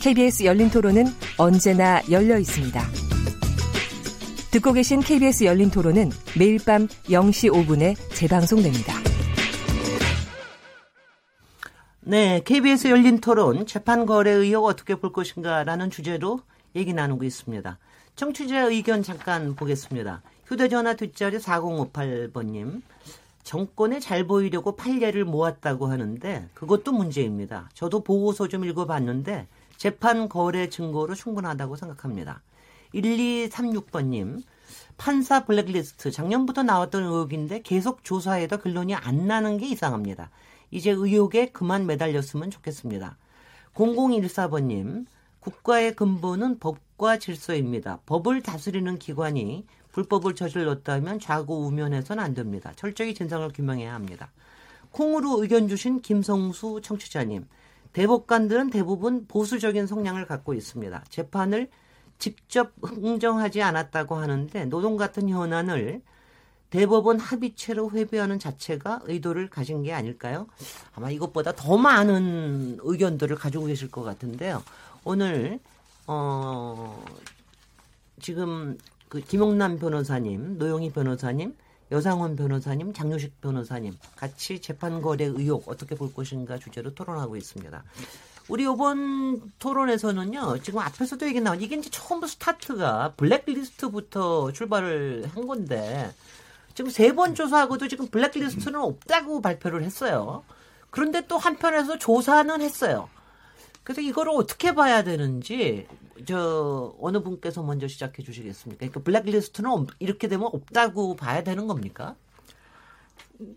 KBS 열린 토론은 언제나 열려 있습니다. 듣고 계신 KBS 열린 토론은 매일 밤 0시 5분에 재방송됩니다. 네, KBS 열린 토론 재판 거래 의혹 어떻게 볼 것인가라는 주제로 얘기 나누고 있습니다. 청취자 의견 잠깐 보겠습니다. 휴대전화 뒷자리 4058번님. 정권에 잘 보이려고 판례를 모았다고 하는데 그것도 문제입니다. 저도 보고서 좀 읽어봤는데 재판 거래 증거로 충분하다고 생각합니다. 1236번님, 판사 블랙리스트 작년부터 나왔던 의혹인데 계속 조사해도 결론이 안 나는 게 이상합니다. 이제 의혹에 그만 매달렸으면 좋겠습니다. 0014번님, 국가의 근본은 법과 질서입니다. 법을 다스리는 기관이 불법을 저질렀다면 좌고우면해서는 안 됩니다. 철저히 진상을 규명해야 합니다. 콩으로 의견 주신 김성수 청취자님, 대법관들은 대부분 보수적인 성향을 갖고 있습니다. 재판을 직접 흥정하지 않았다고 하는데 노동 같은 현안을 대법원 합의체로 회부하는 자체가 의도를 가진 게 아닐까요? 아마 이것보다 더 많은 의견들을 가지고 계실 것 같은데요. 오늘 어 지금 그 김용남 변호사님, 노영희 변호사님, 여상원 변호사님, 장유식 변호사님 같이 재판 거래 의혹 어떻게 볼 것인가 주제로 토론하고 있습니다. 우리 이번 토론에서는요, 지금 앞에서도 얘기 나온 이게 이제 처음부터 스타트가 블랙리스트부터 출발을 한 건데 지금 세 번 조사하고도 지금 블랙리스트는 없다고 발표를 했어요. 그런데 또 한편에서 조사는 했어요. 그래서 이거를 어떻게 봐야 되는지 저 어느 분께서 먼저 시작해 주시겠습니까? 그러니까 블랙리스트는 이렇게 되면 없다고 봐야 되는 겁니까?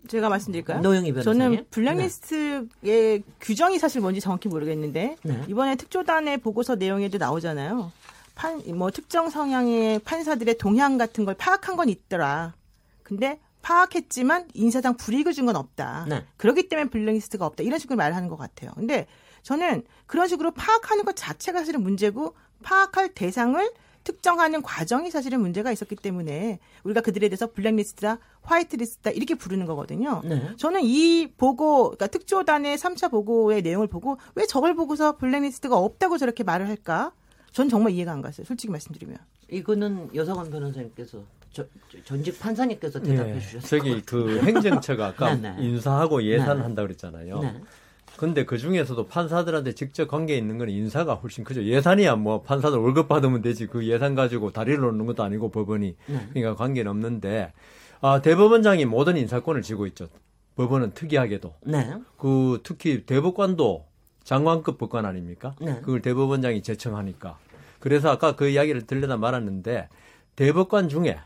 제가 말씀드릴까요? 노영희 변호사님. 저는 블랙리스트의 네. 규정이 사실 뭔지 정확히 모르겠는데 네. 이번에 특조단의 보고서 내용에도 나오잖아요. 판, 뭐 특정 성향의 판사들의 동향 같은 걸 파악한 건 있더라. 근데 파악했지만 인사상 불이익을 준 건 없다. 네. 그렇기 때문에 블랙리스트가 없다. 이런 식으로 말하는 것 같아요. 근데 저는 그런 식으로 파악하는 것 자체가 사실은 문제고 파악할 대상을 특정하는 과정이 사실은 문제가 있었기 때문에 우리가 그들에 대해서 블랙리스트다, 화이트리스트다 이렇게 부르는 거거든요. 네. 저는 이 보고, 그러니까 특조단의 3차 보고의 내용을 보고 왜 저걸 보고서 블랙리스트가 없다고 저렇게 말을 할까? 전 정말 이해가 안 갔어요. 솔직히 말씀드리면. 이거는 여성원 변호사님께서 저, 전직 판사님께서 대답해 네. 주셨어요. 저기 그 행정처가 아까 네, 네. 인사하고 예산한다 네. 그랬잖아요. 네. 근데 그 중에서도 판사들한테 직접 관계 있는 건 인사가 훨씬 크죠. 예산이야 뭐 판사들 월급 받으면 되지 그 예산 가지고 다리를 놓는 것도 아니고 법원이 네. 그러니까 관계는 없는데 아 대법원장이 모든 인사권을 쥐고 있죠. 법원은 특이하게도 네. 그 특히 대법관도 장관급 법관 아닙니까? 네. 그걸 대법원장이 제청하니까 그래서 아까 그 이야기를 들려다 말았는데 대법관 중에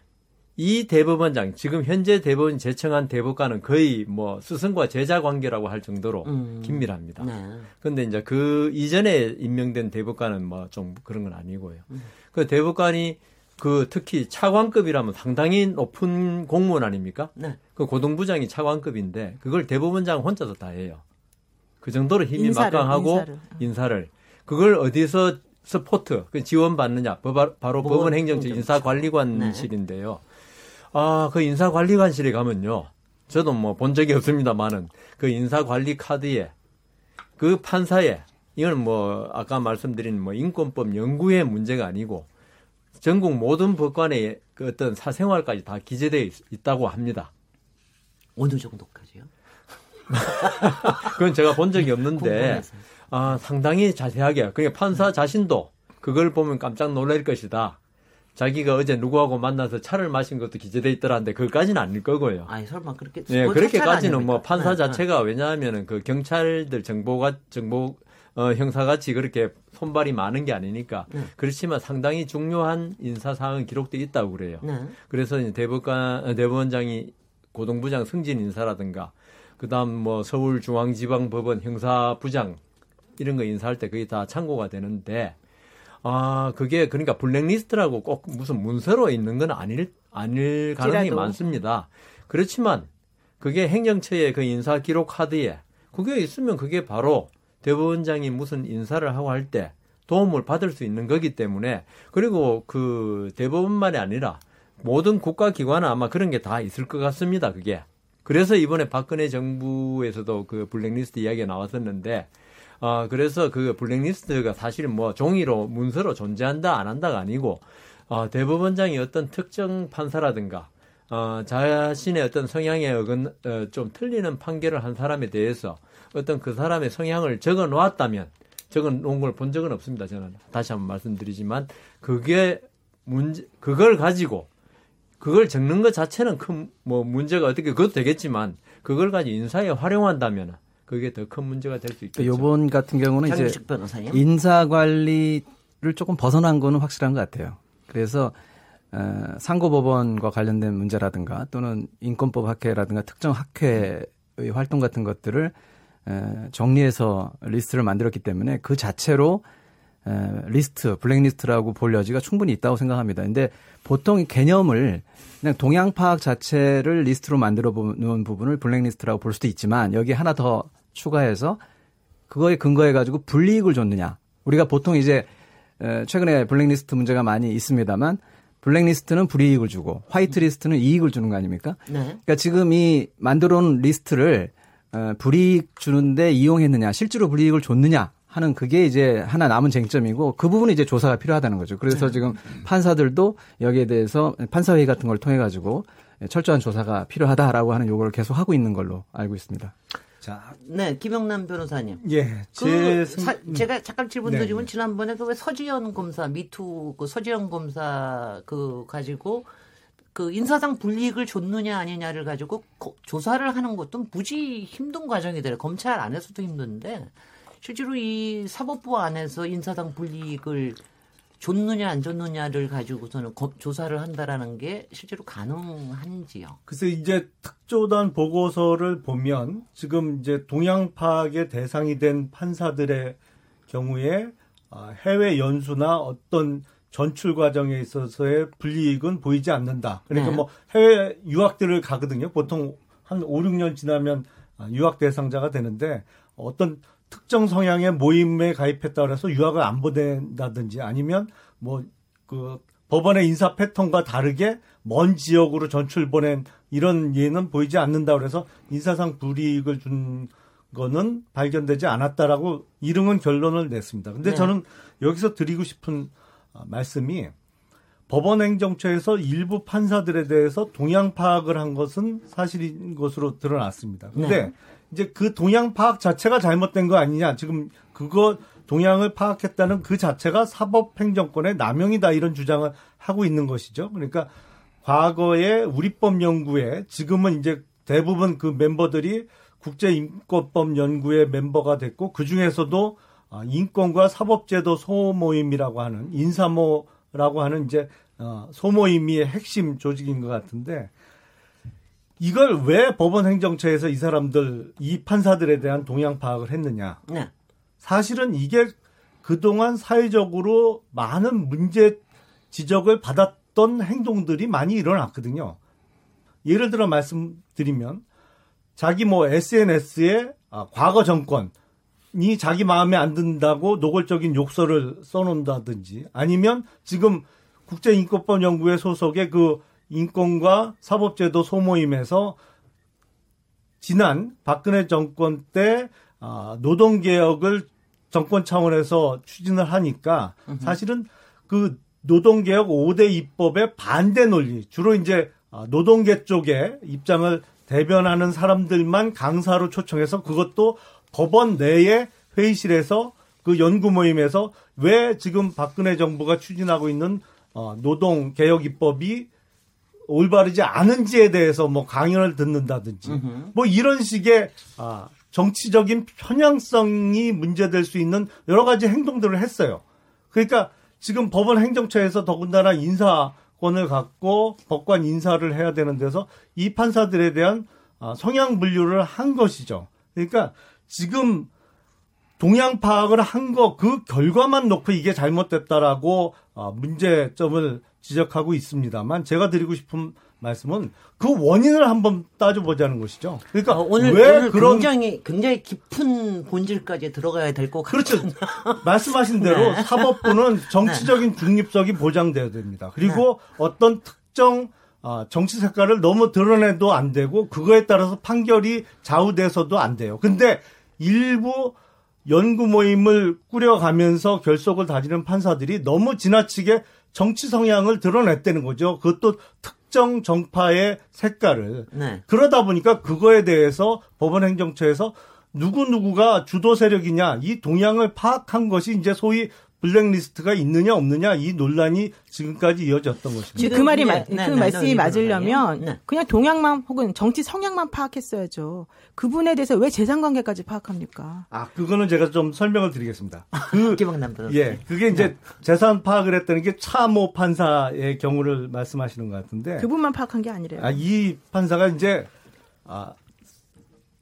이 대법원장 지금 현재 대법원 제청한 대법관은 거의 뭐 스승과 제자 관계라고 할 정도로 음. 긴밀합니다. 네. 그런데 이제 그 이전에 임명된 대법관은 뭐 좀 그런 건 아니고요. 음. 그 대법관이 그 특히 차관급이라면 상당히 높은 공무원 아닙니까? 네. 그 고등부장이 차관급인데 그걸 대법원장 혼자서 다 해요. 그 정도로 힘이 인사를, 막강하고 인사를. 인사를. 그걸 어디서 스포트 그 지원 받느냐 바로 법원 행정처 인사관리관실인데요. 네. 아, 그 인사관리관실에 가면요. 저도 뭐 본 적이 없습니다만은 그 인사관리 카드에 그 판사에 이건 뭐 아까 말씀드린 뭐 인권법 연구의 문제가 아니고 전국 모든 법관의 그 어떤 사생활까지 다 기재되어 있, 다고 합니다. 어느 정도까지요? 그건 제가 본 적이 없는데 아, 상당히 자세하게 그러니까 판사 자신도 그걸 보면 깜짝 놀랄 것이다. 자기가 어제 누구하고 만나서 차를 마신 것도 기재돼 있더라는데 그것까지는 아닐 거고요. 아니 설마 그렇게 네 그렇게까지는 뭐 판사. 자체가 왜냐하면은 그 경찰들 정보가 정보 어, 형사같이 그렇게 손발이 많은 게 아니니까 네. 그렇지만 상당히 중요한 인사 사항은 기록돼 있다고 그래요. 네. 그래서 이제 대법관 어, 대법원장이 고등부장 승진 인사라든가 그다음 뭐 서울중앙지방법원 형사부장 이런 거 인사할 때 그게 다 참고가 되는데 아 그게 그러니까 블랙리스트라고 꼭 무슨 문서로 있는 건 아닐 아닐 가능성이 많습니다. 그렇지만 그게 행정처의 그 인사 기록 카드에 그게 있으면 그게 바로 대법원장이 무슨 인사를 하고 할 때 도움을 받을 수 있는 거기 때문에 그리고 그 대법원만이 아니라 모든 국가기관은 아마 그런 게 다 있을 것 같습니다. 그게. 그래서 이번에 박근혜 정부에서도 그 블랙리스트 이야기가 나왔었는데 어, 그래서 그 블랙리스트가 사실은 뭐 종이로 문서로 존재한다 안 한다가 아니고 어, 대법원장이 어떤 특정 판사라든가 어, 자신의 어떤 성향에 어건 어, 좀 틀리는 판결을 한 사람에 대해서 어떤 그 사람의 성향을 적어 놓았다면 적어 놓은 걸 본 적은 없습니다. 저는 다시 한번 말씀드리지만 그게 문제 그걸 가지고 그걸 적는 것 자체는 큰 뭐 문제가 어떻게 그것도 되겠지만 그걸 가지고 인사에 활용한다면 그게 더 큰 문제가 될 수 있겠죠. 이번 같은 경우는 이제 인사 관리를 조금 벗어난 거는 확실한 것 같아요. 그래서 어, 상고법원과 관련된 문제라든가 또는 인권법 학회라든가 특정 학회의 활동 같은 것들을 에, 정리해서 리스트를 만들었기 때문에 그 자체로 에, 리스트, 블랙리스트라고 볼 여지가 충분히 있다고 생각합니다. 근데 보통 개념을 그냥 동향 파악 자체를 리스트로 만들어 보는 부분을 블랙리스트라고 볼 수도 있지만 여기 하나 더 추가해서 그거에 근거해 가지고 불이익을 줬느냐. 우리가 보통 이제 최근에 블랙리스트 문제가 많이 있습니다만 블랙리스트는 불이익을 주고 화이트리스트는 이익을 주는 거 아닙니까? 네. 그러니까 지금 이 만들어 놓은 리스트를 어, 불이익 주는데 이용했느냐, 실제로 불이익을 줬느냐 하는 그게 이제 하나 남은 쟁점이고 그 부분이 이제 조사가 필요하다는 거죠. 그래서 네. 지금 판사들도 여기에 대해서 판사회의 같은 걸 통해 가지고 철저한 조사가 필요하다라고 하는 요구를 계속 하고 있는 걸로 알고 있습니다. 자, 네, 김영남 변호사님. 예, 그 사, 제가 잠깐 질문 네. 드리면 네. 지난번에 그 왜 서지현 검사 미투 그 서지현 검사 그 가지고 그 인사상 불이익을 줬느냐 아니냐를 가지고 거, 조사를 하는 것도 무지 힘든 과정이더라고요. 검찰 안에서도 힘든데 실제로 이 사법부 안에서 인사상 불이익을 줬느냐 안 줬느냐를 가지고서는 조사를 한다라는 게 실제로 가능한지요. 그래서 이제 특조단 보고서를 보면 지금 이제 동양 파악의 대상이 된 판사들의 경우에 아, 해외 연수나 어떤 전출 과정에 있어서의 불이익은 보이지 않는다. 그러니까 네. 뭐 해외 유학들을 가거든요. 보통 한 5, 6년 지나면 아, 유학 대상자가 되는데 어떤 특정 성향의 모임에 가입했다 그래서 유학을 안 보낸다든지 아니면 뭐 그 법원의 인사 패턴과 다르게 먼 지역으로 전출 보낸 이런 예는 보이지 않는다 그래서 인사상 불이익을 준 거는 발견되지 않았다라고 이름은 결론을 냈습니다. 근데 네. 저는 여기서 드리고 싶은 아, 말씀이 법원 행정처에서 일부 판사들에 대해서 동향 파악을 한 것은 사실인 것으로 드러났습니다. 근데 네. 이제 그 동향 파악 자체가 잘못된 거 아니냐. 지금 그거 동향을 파악했다는 그 자체가 사법행정권의 남용이다 이런 주장을 하고 있는 것이죠. 그러니까 과거에 우리법 연구에 지금은 이제 대부분 그 멤버들이 국제인권법 연구의 멤버가 됐고 그 중에서도 아, 인권과 사법제도 소모임이라고 하는 인사모라고 하는 이제 어, 소모임이 핵심 조직인 것 같은데 이걸 왜 법원 행정처에서 이 사람들 이 판사들에 대한 동향 파악을 했느냐? 네. 사실은 이게 그동안 사회적으로 많은 문제 지적을 받았던 행동들이 많이 일어났거든요. 예를 들어 말씀드리면 자기 뭐 SNS에 아, 과거 정권이 자기 마음에 안 든다고 노골적인 욕설을 써놓는다든지 아니면 지금 국제인권법 연구회 소속의 그 인권과 사법제도 소모임에서 지난 박근혜 정권 때 아, 노동개혁을 정권 차원에서 추진을 하니까 사실은 그 노동개혁 5대 입법의 반대 논리, 주로 이제 아, 노동계 쪽의 입장을 대변하는 사람들만 강사로 초청해서 그것도 법원 내에 회의실에서 그 연구 모임에서 왜 지금 박근혜 정부가 추진하고 있는 어, 노동 개혁 입법이 올바르지 않은지에 대해서 뭐 강연을 듣는다든지 으흠. 뭐 이런 식의 아, 정치적인 편향성이 문제될 수 있는 여러 가지 행동들을 했어요. 그러니까 지금 법원 행정처에서 더군다나 인사권을 갖고 법관 인사를 해야 되는 데서 이 판사들에 대한 아, 성향 분류를 한 것이죠. 그러니까 지금 동향 파악을 한 거 그 결과만 놓고 이게 잘못됐다라고 어, 문제점을 지적하고 있습니다만 제가 드리고 싶은 말씀은 그 원인을 한번 따져보자는 것이죠. 그러니까 어, 오늘, 왜 오늘 그런 굉장히 굉장히 깊은 본질까지 들어가야 될 것 같아요. 그렇죠. 말씀하신 대로 네. 사법부는 정치적인 네. 중립성이 보장돼야 됩니다. 그리고 네. 어떤 특정 어, 정치 색깔을 너무 드러내도 안 되고 그거에 따라서 판결이 좌우돼서도 안 돼요. 근데 일부 연구 모임을 꾸려가면서 결속을 다지는 판사들이 너무 지나치게 정치 성향을 드러냈다는 거죠. 그것도 특정 정파의 색깔을. 네. 그러다 보니까 그거에 대해서 법원행정처에서 누구누구가 주도 세력이냐 이 동향을 파악한 것이 이제 소위 블랙리스트가 있느냐 없느냐 이 논란이 지금까지 이어졌던 것입니다. 그 말이 네, 그 네, 그 네, 말씀이 맞으려면 네. 그냥 동향만 혹은 정치 성향만 파악했어야죠. 그분에 대해서 왜 재산 관계까지 파악합니까? 아 그거는 제가 좀 설명을 드리겠습니다. 그 예, 그게 이제 네. 재산 파악을 했다는 게 차모 판사의 경우를 말씀하시는 것 같은데 그분만 파악한 게 아니래요. 아, 이 판사가 이제 아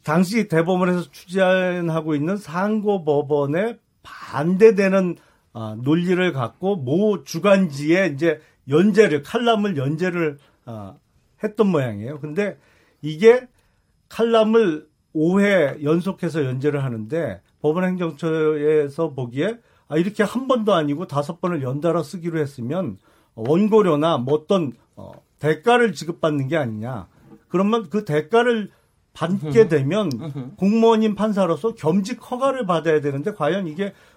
당시 대법원에서 추진하고 있는 상고법원에 반대되는 어, 논리를 갖고 모 주간지에 이제 연재를 칼럼을 연재를 어, 했던 모양이에요. 근데 이게 칼럼을 5회 연속해서 연재를 하는데 법원행정처에서 보기에 아, 이렇게 한 번도 아니고 다섯 번을 연달아 쓰기로 했으면 원고료나 뭐 어떤 어, 대가를 지급받는 게 아니냐. 그러면 그 대가를 받게 되면 공무원인 판사로서 겸직 허가를 받아야 되는데 과연 이게 어,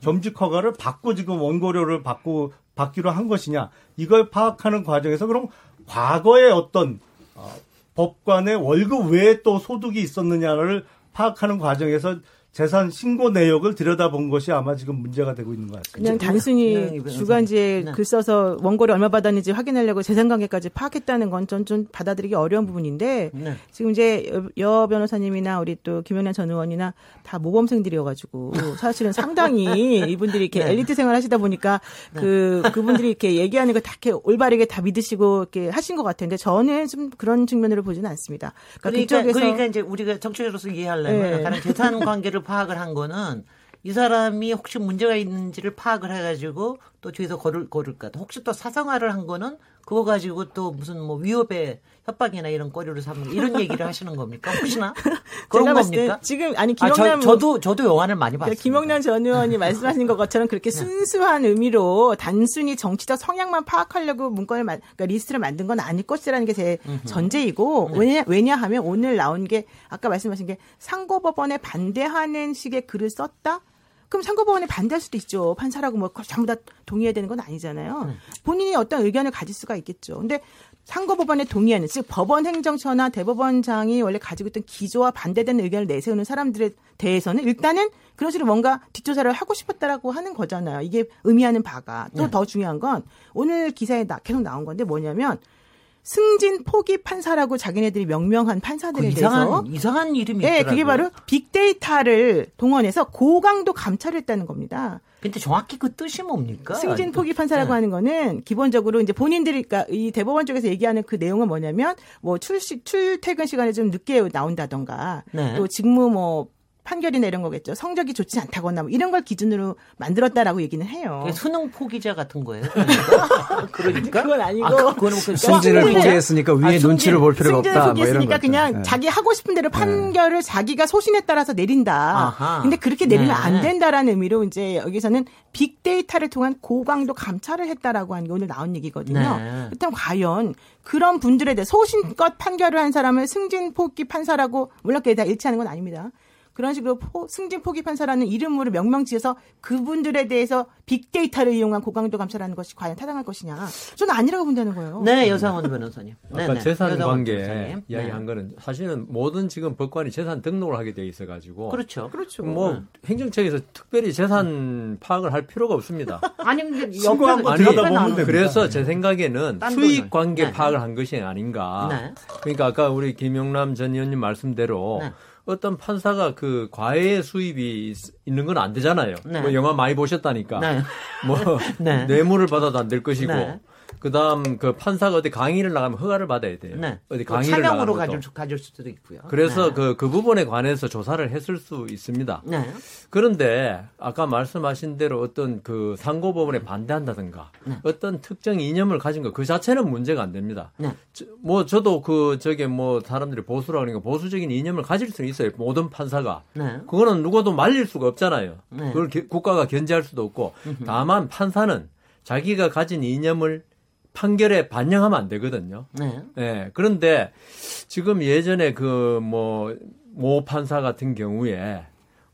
겸직 허가를 받고 지금 원고료를 받고 받기로 한 것이냐. 이걸 파악하는 과정에서 그럼 과거에 어떤 어, 법관의 월급 외에 또 소득이 있었느냐를 파악하는 과정에서 재산 신고 내역을 들여다본 것이 아마 지금 문제가 되고 있는 것 같습니다. 그냥 단순히 네, 주간지에 네. 글 써서 원고를 얼마 받았는지 확인하려고 재산 관계까지 파악했다는 건좀좀 받아들이기 어려운 부분인데 네. 지금 이제 여 변호사님이나 우리 또 김연아 전 의원이나 다 모범생들이어가지고 사실은 상당히 이분들이 이렇게 네. 엘리트 생활 하시다 보니까 네. 그 그분들이 이렇게 얘기하는 거 다 이렇게 올바르게 다 믿으시고 이렇게 하신 것 같은데 저는 좀 그런 측면으로 보지는 않습니다. 그러니까, 그러니까, 그러니까 이제 우리가 정치적으로서 이해하려면 네. 재산 관계를 파악을 한 거는 이 사람이 혹시 문제가 있는지를 파악을 해가지고 또 뒤에서 걸을 걸을까. 혹시 또 사생활을 한 거는 그거 가지고 또 무슨 뭐 위협에 협박이나 이런 거리를 삼는 이런 얘기를 하시는 겁니까? 혹시나 그런 겁니까? 지금 아니 김영남 아, 저, 도 저도 영화를 많이 봤어요. 김영남 전 의원이 말씀하신 것처럼 그렇게 네. 순수한 의미로 단순히 정치적 성향만 파악하려고 문건을 그러니까 리스트를 만든 건 아닐 것이라는 게 제 전제이고 네. 왜냐 왜냐하면 오늘 나온 게 아까 말씀하신 게 상고법원에 반대하는 식의 글을 썼다. 그럼 상고법원에 반대할 수도 있죠. 판사라고 뭐 전부 다 동의해야 되는 건 아니잖아요. 네. 본인이 어떤 의견을 가질 수가 있겠죠. 근데 상고법원에 동의하는 즉 법원 행정처나 대법원장이 원래 가지고 있던 기조와 반대되는 의견을 내세우는 사람들에 대해서는 일단은 그런 식으로 뭔가 뒷조사를 하고 싶었다라고 하는 거잖아요. 이게 의미하는 바가 또더 네. 중요한 건 오늘 기사에 나, 계속 나온 건데 뭐냐면 승진 포기 판사라고 자기네들이 명명한 판사들에 이상한, 대해서 이상한 이름이 네, 있더라고요. 그게 바로 빅데이터를 동원해서 고강도 감찰을 했다는 겁니다. 근데 정확히 그 뜻이 뭡니까? 승진 포기 판사라고 네. 하는 거는 기본적으로 이제 본인들이 그러니까 이 대법원 쪽에서 얘기하는 그 내용은 뭐냐면 뭐 출시 출퇴근 시간에 좀 늦게 나온다던가 네. 또 직무 뭐 판결이나 이런 거겠죠. 성적이 좋지 않다거나 뭐 이런 걸 기준으로 만들었다라고 얘기는 해요. 수능 포기자 같은 거예요. 그러니까 그건 아니고 아, 그거는 그 승진을 포기했으니까 위에 아, 눈치를 볼 필요가 없다. 승진을 포기했으니까 뭐 그냥 네. 자기 하고 싶은 대로 네. 판결을 네. 자기가 소신에 따라서 내린다. 아하. 근데 그렇게 내리면 네. 안 된다라는 의미로 이제 여기서는 빅데이터를 통한 고강도 감찰을 했다라고 하는 게 오늘 나온 얘기거든요. 네. 그렇다면 과연 그런 분들에 대해 소신껏 판결을 한 사람을 승진 포기 판사라고 물론 그게 다 일치하는 건 아닙니다. 그런 식으로 포, 승진 포기 판사라는 이름으로 명명 지어서 그분들에 대해서 빅데이터를 이용한 고강도 감찰하는 것이 과연 타당할 것이냐? 저는 아니라고 본다는 거예요. 네, 여상원 변호사님. 네, 아까 네, 재산 관계 이야기한 네. 거는 사실은 모든 지금 법관이 재산 등록을 하게 돼 있어 가지고 그렇죠. 그렇죠. 뭐 네. 행정처에서 특별히 재산 파악을 할 필요가 없습니다. 아니 근데 옆에 아니 보면 그래서 제 생각에는 수익 관계 네. 파악을 한 것이 아닌가. 네. 그러니까 아까 우리 김용남 전 의원님 말씀대로 어떤 판사가 그 과외 수입이 있는 건 안 되잖아요. 네. 뭐 영화 많이 보셨다니까. 네. 뭐 네. 뇌물을 받아도 안 될 것이고. 네. 그다음 그 판사가 어디 강의를 나가면 허가를 받아야 돼요. 네. 어디 뭐 강의를 차량으로 가질, 가질 수도 있고요. 그래서 그그 네. 그 부분에 관해서 조사를 했을 수 있습니다. 네. 그런데 아까 말씀하신 대로 어떤 그 상고 법원에 반대한다든가 네. 어떤 특정 이념을 가진 거그 자체는 문제가 안 됩니다. 네. 저, 뭐 저도 그 저게 뭐 사람들이 보수라 그러니까 보수적인 이념을 가질 수는 있어요. 모든 판사가. 네. 그거는 누구도 말릴 수가 없잖아요. 네. 그걸 게, 국가가 견제할 수도 없고 다만 판사는 자기가 가진 이념을 판결에 반영하면 안 되거든요. 네. 네. 그런데 지금 예전에 그 뭐 모 판사 같은 경우에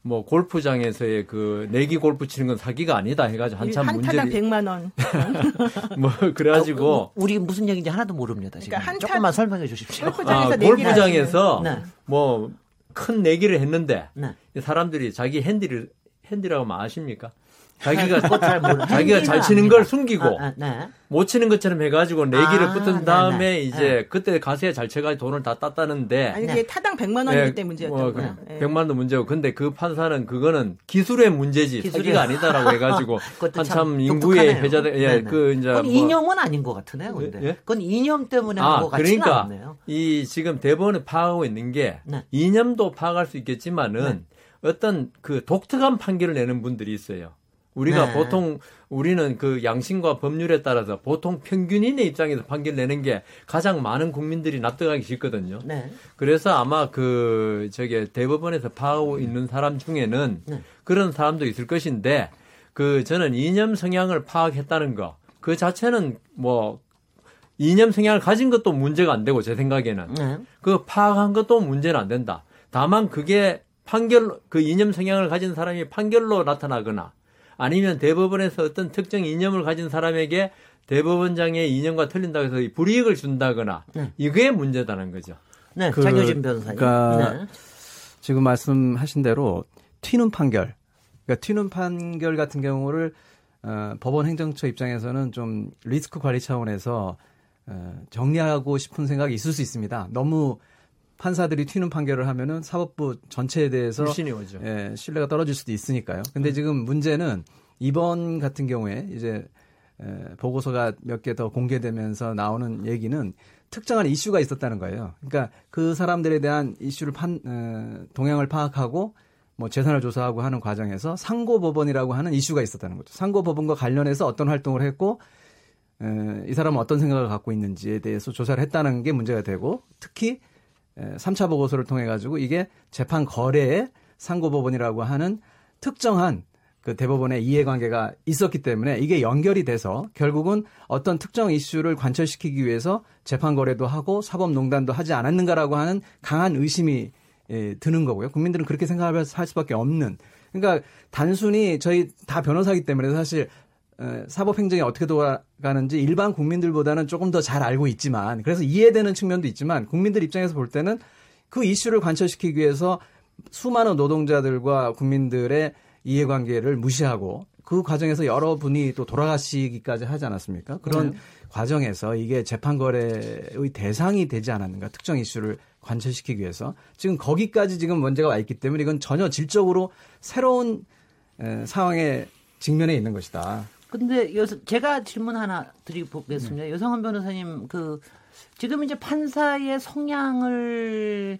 뭐 골프장에서의 그 내기 골프 치는 건 사기가 아니다 해가지고 한참 문제를 한타당 100만 원. 뭐 그래가지고 어, 우리 무슨 얘기인지 하나도 모릅니다. 지금 그러니까 한 타... 조금만 설명해 주십시오. 골프장에서 아, 골프장에서 네. 뭐큰 내기를 했는데 네. 사람들이 자기 핸디를 핸디라고 아십니까? 자기가 잘 모르, 자기가 잘 치는 걸 숨기고 아, 아, 네. 못 치는 것처럼 해가지고 내기를 아, 붙은 네, 다음에 네, 네. 그때 그때 가수에 잘 쳐가지고 돈을 다 땄다는데 아니 이게 타당 100만 원이기 네, 때문에 문제였던 뭐, 거야. 네. 100만 원도 문제고 근데 그 판사는 그거는 기술의 문제지 기술이... 사기가 아니다라고 해가지고 한참 인구의 회자들 예그 이제 뭐, 이념은 아닌 것 같으네요. 근데 예? 그건 이념 때문에 아, 한것 같지는 그러니까 않네요. 이 지금 대본을 파악하고 있는 게 이념도 파악할 수 있겠지만은 어떤 그 독특한 판결을 내는 분들이 있어요. 우리가 네. 보통 우리는 그 양심과 법률에 따라서 보통 평균인의 입장에서 판결 내는 게 가장 많은 국민들이 납득하기 쉽거든요. 네. 그래서 아마 그 저게 대법원에서 파하고 있는 사람 중에는 네. 그런 사람도 있을 것인데 그 저는 이념 성향을 파악했다는 거 그 자체는 뭐 이념 성향을 가진 것도 문제가 안 되고 제 생각에는 네. 그 파악한 것도 문제는 안 된다. 다만 그게 판결 그 이념 성향을 가진 사람이 판결로 나타나거나 아니면 대법원에서 어떤 특정 이념을 가진 사람에게 대법원장의 이념과 틀린다고 해서 불이익을 준다거나 네. 이게 문제다는 거죠. 네, 그, 장효진 변호사님. 그러니까 네. 지금 말씀하신 대로 튀는 판결, 그러니까 튀는 판결 같은 경우를 어, 법원 행정처 입장에서는 좀 리스크 관리 차원에서 어, 정리하고 싶은 생각이 있을 수 있습니다. 너무 판사들이 튀는 판결을 하면은 사법부 전체에 대해서 예, 신뢰가 떨어질 수도 있으니까요. 근데 음. 지금 문제는 이번 같은 경우에 이제 에, 보고서가 몇 개 더 공개되면서 나오는 얘기는 특정한 이슈가 있었다는 거예요. 그러니까 그 사람들에 대한 이슈를 판 에, 동향을 파악하고 뭐 재산을 조사하고 하는 과정에서 상고 법원이라고 하는 이슈가 있었다는 거죠. 상고 법원과 관련해서 어떤 활동을 했고 에, 이 사람은 어떤 생각을 갖고 있는지에 대해서 조사를 했다는 게 문제가 되고 특히 3차 보고서를 통해 가지고 이게 재판 거래에 상고법원이라고 하는 특정한 그 대법원의 이해관계가 있었기 때문에 이게 연결이 돼서 결국은 어떤 특정 이슈를 관철시키기 위해서 재판 거래도 하고 사법농단도 하지 않았는가라고 하는 강한 의심이 예, 드는 거고요. 국민들은 그렇게 생각할 수밖에 없는. 그러니까 단순히 저희 다 변호사기 때문에 사실 사법 행정이 어떻게 돌아가는지 일반 국민들보다는 조금 더 잘 알고 있지만 그래서 이해되는 측면도 있지만 국민들 입장에서 볼 때는 그 이슈를 관철시키기 위해서 수많은 노동자들과 국민들의 이해관계를 무시하고 그 과정에서 여러분이 또 돌아가시기까지 하지 않았습니까? 그런 네. 과정에서 이게 재판 거래의 대상이 되지 않았는가 특정 이슈를 관철시키기 위해서 지금 거기까지 지금 문제가 와 있기 때문에 이건 전혀 질적으로 새로운 상황에 직면해 있는 것이다. 근데 여 제가 질문 하나 드리겠습니다. 네. 여성한 변호사님 그 지금 이제 판사의 성향을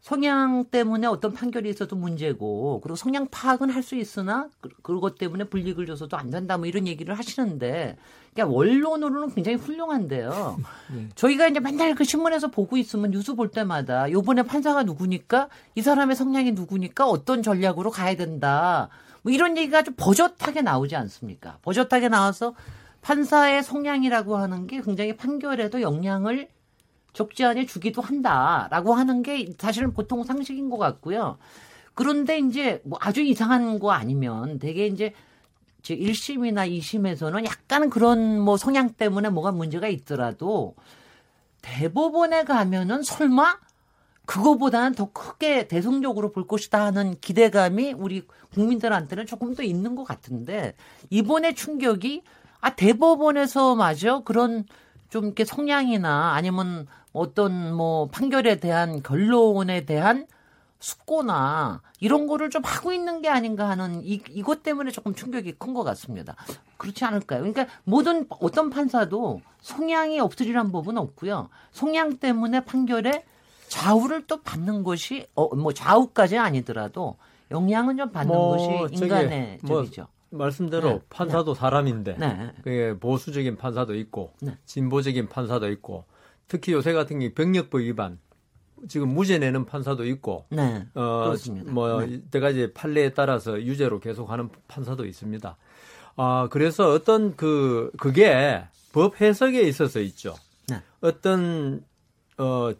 성향 때문에 어떤 판결이 있어도 문제고 그리고 성향 파악은 할 수 있으나 그, 그것 때문에 불이익을 줘서도 안 된다 뭐 이런 얘기를 하시는데 그러니까 원론으로는 굉장히 훌륭한데요. 네. 저희가 이제 맨날 그 신문에서 보고 있으면 뉴스 볼 때마다 요번에 판사가 누구니까 이 사람의 성향이 누구니까 어떤 전략으로 가야 된다. 뭐 이런 얘기가 좀 버젓하게 나오지 않습니까? 버젓하게 나와서 판사의 성향이라고 하는 게 굉장히 판결에도 영향을 적지 않게 주기도 한다라고 하는 게 사실은 보통 상식인 것 같고요. 그런데 이제 뭐 아주 이상한 거 아니면 되게 이제 1심이나 2심에서는 약간 그런 뭐 성향 때문에 뭐가 문제가 있더라도 대법원에 가면은 설마 그거보다는 더 크게 대승적으로 볼 것이다 하는 기대감이 우리 국민들한테는 조금 더 있는 것 같은데 이번에 충격이 아 대법원에서 마저 그런 좀 이렇게 성향이나 아니면 어떤 뭐 판결에 대한 결론에 대한 숙고나 이런 거를 좀 하고 있는 게 아닌가 하는 이, 이것 때문에 조금 충격이 큰 것 같습니다. 그렇지 않을까요? 그러니까 모든 어떤 판사도 성향이 없으리란 법은 없고요. 성향 때문에 판결에 좌우를 또 받는 것이 어, 뭐 좌우까지 아니더라도 영향은 좀 받는 뭐, 것이 인간의 뭐, 적이죠. 말씀대로 네. 판사도 네. 사람인데 네. 그게 보수적인 판사도 있고 네. 진보적인 판사도 있고 특히 요새 같은 게 병력법 위반 지금 무죄 내는 판사도 있고 네, 어, 그렇습니다. 뭐 네. 때까지 판례에 따라서 유죄로 계속하는 판사도 있습니다. 아 그래서 어떤 그 그게 법 해석에 있어서 있죠. 네. 어떤 어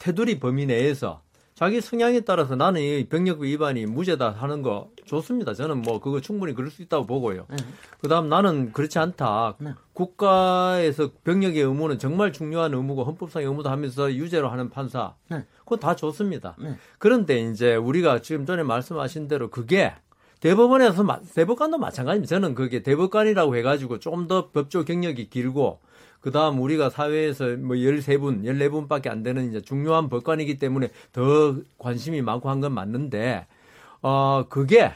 테두리 범위 내에서 자기 성향에 따라서 나는 이 병력 위반이 무죄다 하는 거 좋습니다. 저는 뭐 그거 충분히 그럴 수 있다고 보고요. 네. 그다음 나는 그렇지 않다. 네. 국가에서 병력의 의무는 정말 중요한 의무고 헌법상의 의무다 하면서 유죄로 하는 판사. 네. 그건 다 좋습니다. 네. 그런데 이제 우리가 지금 전에 말씀하신 대로 그게 대법원에서 대법관도 마찬가지입니다. 저는 그게 대법관이라고 해가지고 조금 더 법조 경력이 길고 그 다음 우리가 사회에서 뭐 13분, 14분밖에 안 되는 이제 중요한 법관이기 때문에 더 관심이 많고 한 건 맞는데, 어, 그게,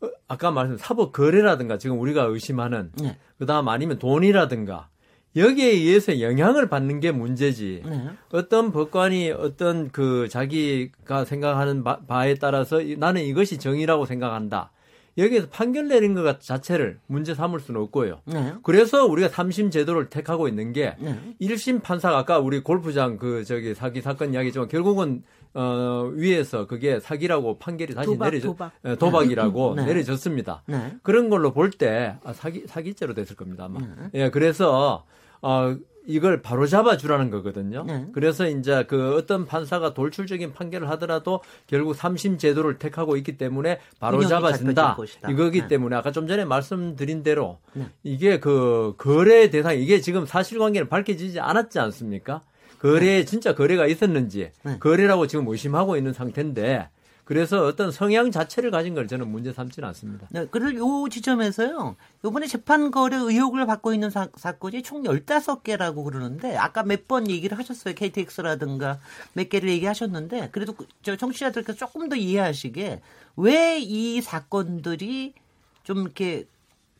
어, 아까 말씀 사법 거래라든가 지금 우리가 의심하는, 네. 그 다음 아니면 돈이라든가, 여기에 의해서 영향을 받는 게 문제지. 네. 어떤 법관이 어떤 그 자기가 생각하는 바 에 따라서 나는 이것이 정의라고 생각한다. 여기에서 판결 내린 것 자체를 문제 삼을 수는 없고요. 네. 그래서 우리가 삼심 제도를 택하고 있는 게 네. 1심 판사가 아까 우리 골프장 그 저기 사기 사건 이야기지만 결국은 어 위에서 그게 사기라고 판결이 다시 도박, 내려져 도박. 예, 도박이라고 네. 내려졌습니다. 네. 그런 걸로 볼 때 아, 사기 사기죄로 됐을 겁니다 아마. 네. 예, 그래서 어 이걸 바로 잡아 주라는 거거든요. 네. 그래서 이제 그 어떤 판사가 돌출적인 판결을 하더라도 결국 삼심 제도를 택하고 있기 때문에 바로 잡아준다. 이거기 네. 때문에 아까 좀 전에 말씀드린 대로 네. 이게 그 거래 대상 이게 지금 사실관계는 밝혀지지 않았지 않습니까? 거래에 네. 진짜 거래가 있었는지 네. 거래라고 지금 의심하고 있는 상태인데 그래서 어떤 성향 자체를 가진 걸 저는 문제 삼지는 않습니다. 네, 그래서 요 지점에서요. 요번에 재판 거래 의혹을 받고 있는 사, 사건이 총 15개라고 그러는데 아까 몇 번 얘기를 하셨어요. KTX라든가 몇 개를 얘기하셨는데 그래도 그, 저 청취자들께서 조금 더 이해하시게 왜 이 사건들이 좀 이렇게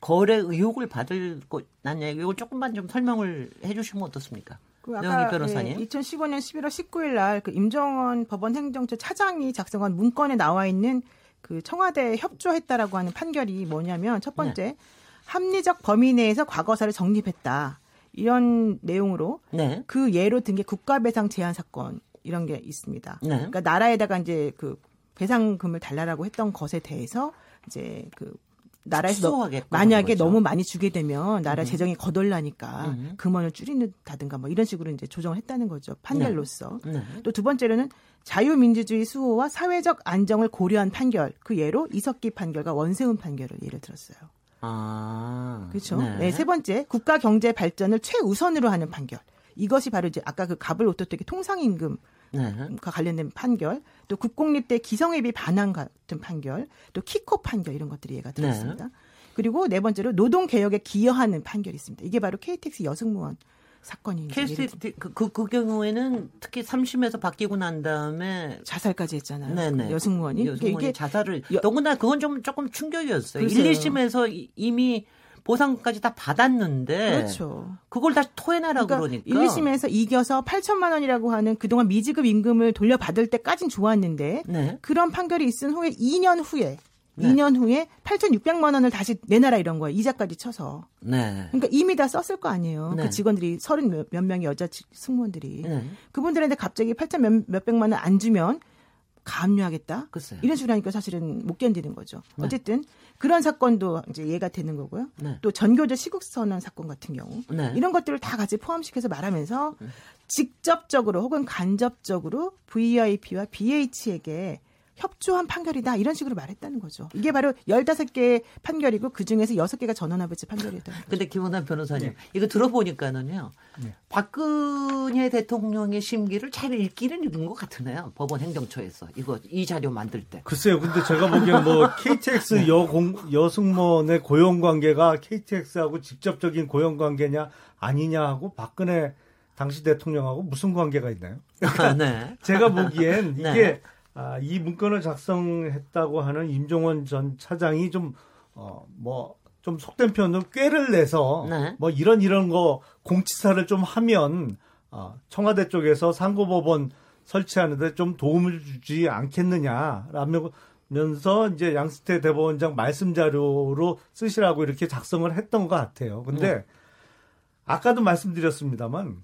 거래 의혹을 받을 것 난 이걸 조금만 좀 설명을 해 주시면 어떻습니까? 그 아까 변호사님. 네, 2015년 11월 19일 날 그 임정원 법원 행정처 차장이 작성한 문건에 나와 있는 그 청와대에 협조했다라고 하는 판결이 뭐냐면 첫 번째 네. 합리적 범위 내에서 과거사를 정립했다. 이런 내용으로 네. 그 예로 든 게 국가배상 제한 사건 이런 게 있습니다. 네. 그러니까 나라에다가 이제 그 배상금을 달라라고 했던 것에 대해서 이제 그 나라에서 너, 만약에 너무 많이 주게 되면 나라 음. 재정이 거덜나니까 음. 금원을 줄이는다든가 뭐 이런 식으로 이제 조정을 했다는 거죠 판결로서 네. 네. 또두 번째로는 자유민주주의 수호와 사회적 안정을 고려한 판결 그 예로 이석기 판결과 원세훈 판결을 예를 들었어요. 아 그렇죠. 네. 네. 세 번째 국가 경제 발전을 최우선으로 하는 판결. 이것이 바로 이제 아까 그 갑을 오토되게 통상임금 네. 관련된 판결, 또 국공립대 기성회비 반환 같은 판결, 또 키코 판결 이런 것들이 예가 들었습니다. 네. 그리고 네 번째로 노동 개혁에 기여하는 판결이 있습니다. 이게 바로 KTX 여승무원 사건이 KTX 그, 그, 그 경우에는 특히 3심에서 바뀌고 난 다음에 자살까지 했잖아요. 네네. 여승무원이. 여승무원이 이게 자살을 여, 더구나 그건 좀 조금 충격이었어요. 글쎄요. 1, 2심에서 이미 보상까지 다 받았는데 그렇죠. 그걸 다시 토해내라 그러니까, 그러니까 1, 2심에서 이겨서 8천만 원이라고 하는 그동안 미지급 임금을 돌려받을 때까진 좋았는데 네. 그런 판결이 있은 후에 2년 후에 네. 2년 후에 8,600만 원을 다시 내놔라 이런 거예요. 이자까지 쳐서. 네. 그러니까 이미 다 썼을 거 아니에요. 네. 그 직원들이 서른 몇, 몇 명의 여자 승무원들이. 네. 그분들한테 갑자기 8천 몇, 몇백만 원 안 주면 감류하겠다. 글쎄요. 이런 식으로 하니까 사실은 못 견디는 거죠. 네. 어쨌든 그런 사건도 이제 예가 되는 거고요. 네. 또 전교조 시국선언 사건 같은 경우 네. 이런 것들을 다 같이 포함시켜서 말하면서 네. 직접적으로 혹은 간접적으로 VIP와 BH에게 협조한 판결이다 이런 식으로 말했다는 거죠. 이게 바로 15개의 판결이고 그중에서 6개가 전원합의체 판결이었다는 거죠. 근데 김원남 변호사님 네. 이거 들어보니까는요. 네. 박근혜 대통령의 심기를 잘 읽기는 읽은 것 같으네요. 법원 행정처에서 이거 이 자료 만들 때. 글쎄요. 근데 제가 보기엔 뭐 KTX 네. 여공 여승무원의 고용 관계가 KTX하고 직접적인 고용 관계냐 아니냐 하고 박근혜 당시 대통령하고 무슨 관계가 있나요? 아, 네. 제가 보기엔 이게 네. 아, 이 문건을 작성했다고 하는 임종원 전 차장이 좀, 어, 뭐, 좀 속된 표현으로 꾀를 내서 네. 뭐 이런 이런 거 공치사를 좀 하면 어, 청와대 쪽에서 상고법원 설치하는데 좀 도움을 주지 않겠느냐라면서 이제 양스태 대법원장 말씀 자료로 쓰시라고 이렇게 작성을 했던 것 같아요. 근데 네. 아까도 말씀드렸습니다만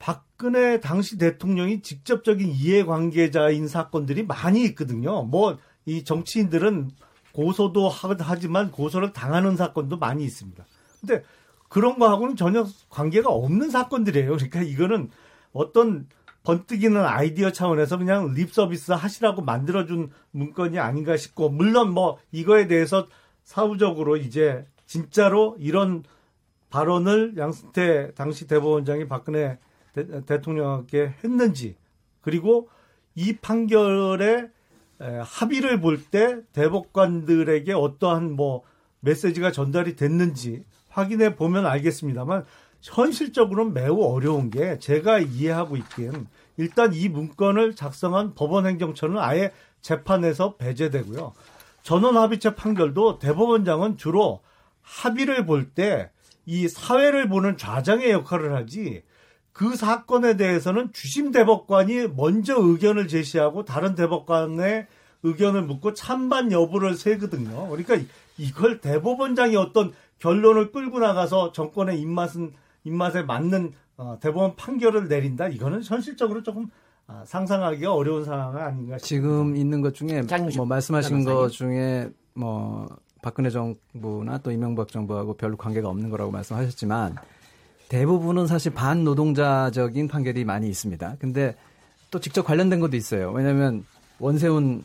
박근혜 당시 대통령이 직접적인 이해관계자인 사건들이 많이 있거든요. 뭐 이 정치인들은 고소도 하지만 고소를 당하는 사건도 많이 있습니다. 근데 그런 거하고는 전혀 관계가 없는 사건들이에요. 그러니까 이거는 어떤 번뜩이는 아이디어 차원에서 그냥 립 서비스 하시라고 만들어준 문건이 아닌가 싶고, 물론 뭐 이거에 대해서 사후적으로 이제 진짜로 이런 발언을 양승태 당시 대법원장이 박근혜 대, 통령에게 했는지 그리고 이 판결에 합의를 볼 때 대법관들에게 어떠한 뭐 메시지가 전달이 됐는지 확인해 보면 알겠습니다만 현실적으로는 매우 어려운 게 제가 이해하고 있기엔 일단 이 문건을 작성한 법원행정처는 아예 재판에서 배제되고요. 전원합의체 판결도 대법원장은 주로 합의를 볼 때 이 사회를 보는 좌장의 역할을 하지 그 사건에 대해서는 주심 대법관이 먼저 의견을 제시하고 다른 대법관의 의견을 묻고 찬반 여부를 세거든요. 그러니까 이걸 대법원장이 어떤 결론을 끌고 나가서 정권의 입맛은 입맛에 맞는 어, 대법원 판결을 내린다. 이거는 현실적으로 조금 아, 상상하기가 어려운 상황 아닌가 싶습니다. 지금 있는 것 중에 뭐 말씀하신 것 중에 뭐 박근혜 정부나 또 이명박 정부하고 별로 관계가 없는 거라고 말씀하셨지만 대부분은 사실 반노동자적인 판결이 많이 있습니다. 근데 또 직접 관련된 것도 있어요. 왜냐하면 원세훈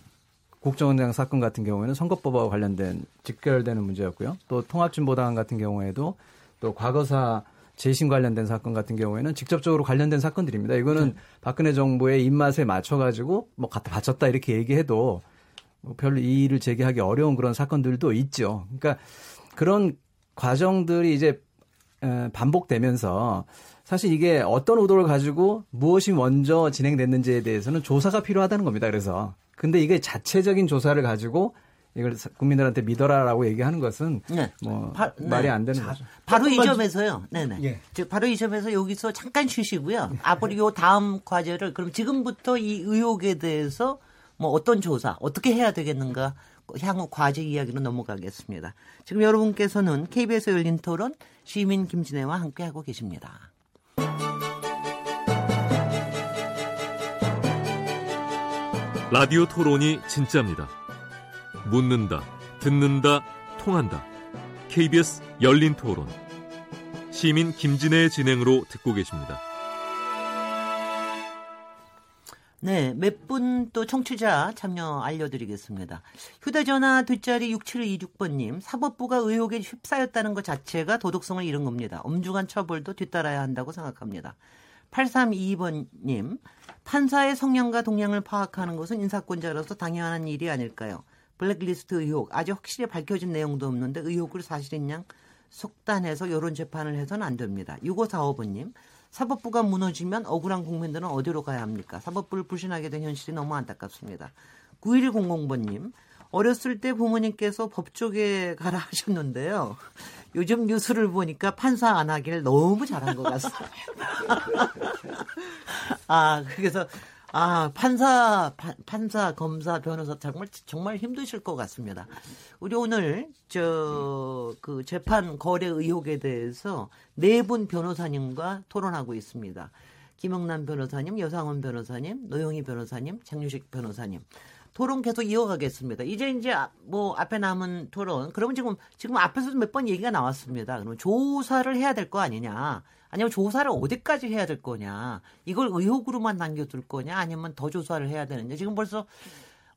국정원장 사건 같은 경우에는 선거법과 관련된 직결되는 문제였고요. 또 통합진보당 같은 경우에도 또 과거사 재심 관련된 사건 같은 경우에는 직접적으로 관련된 사건들입니다. 이거는 네. 박근혜 정부의 입맛에 맞춰가지고 뭐 갖다 바쳤다 이렇게 얘기해도 뭐 별로 이의를 제기하기 어려운 그런 사건들도 있죠. 그러니까 그런 과정들이 이제 반복되면서 사실 이게 어떤 의도를 가지고 무엇이 먼저 진행됐는지에 대해서는 조사가 필요하다는 겁니다. 그래서 근데 이게 자체적인 조사를 가지고 이걸 국민들한테 믿어라라고 얘기하는 것은 네. 뭐 바, 네. 말이 안 되는 자, 거죠. 바로 이 점에서요. 네네. 예. 바로 이 점에서 여기서 잠깐 쉬시고요. 앞으로 요 다음 과제를 그럼 지금부터 이 의혹에 대해서 뭐 어떤 조사 어떻게 해야 되겠는가 향후 과제 이야기로 넘어가겠습니다. 지금 여러분께서는 KBS 열린 토론 시민 김진애와 함께하고 계십니다. 라디오 토론이 진짜입니다. 묻는다, 듣는다, 통한다. KBS 열린 토론. 시민 김진애의 진행으로 듣고 계십니다. 네, 몇 분 또 청취자 참여 알려드리겠습니다. 휴대전화 뒷자리 6726번님, 사법부가 의혹에 휩싸였다는 것 자체가 도덕성을 잃은 겁니다. 엄중한 처벌도 뒤따라야 한다고 생각합니다. 8322번님, 판사의 성향과 동향을 파악하는 것은 인사권자로서 당연한 일이 아닐까요? 블랙리스트 의혹, 아직 확실히 밝혀진 내용도 없는데 의혹을 사실인 양 속단해서 여론 재판을 해서는 안 됩니다. 6545번님, 사법부가 무너지면 억울한 국민들은 어디로 가야 합니까? 사법부를 불신하게 된 현실이 너무 안타깝습니다. 9100번님, 어렸을 때 부모님께서 법조계 가라 하셨는데요. 요즘 뉴스를 보니까 판사 안 하기를 너무 잘한 것 같습니다. 아, 그래서 아, 판사, 판사, 검사, 변호사 정말 정말 힘드실 것 같습니다. 우리 오늘 저 그 재판 거래 의혹에 대해서 네 분 변호사님과 토론하고 있습니다. 김영남 변호사님, 여상원 변호사님, 노영희 변호사님, 장유식 변호사님. 토론 계속 이어가겠습니다. 이제 이제 아, 뭐 앞에 남은 토론. 그러면 지금 지금 앞에서도 몇 번 얘기가 나왔습니다. 그러면 조사를 해야 될 거 아니냐. 아니면 조사를 어디까지 해야 될 거냐. 이걸 의혹으로만 남겨둘 거냐. 아니면 더 조사를 해야 되느냐. 지금 벌써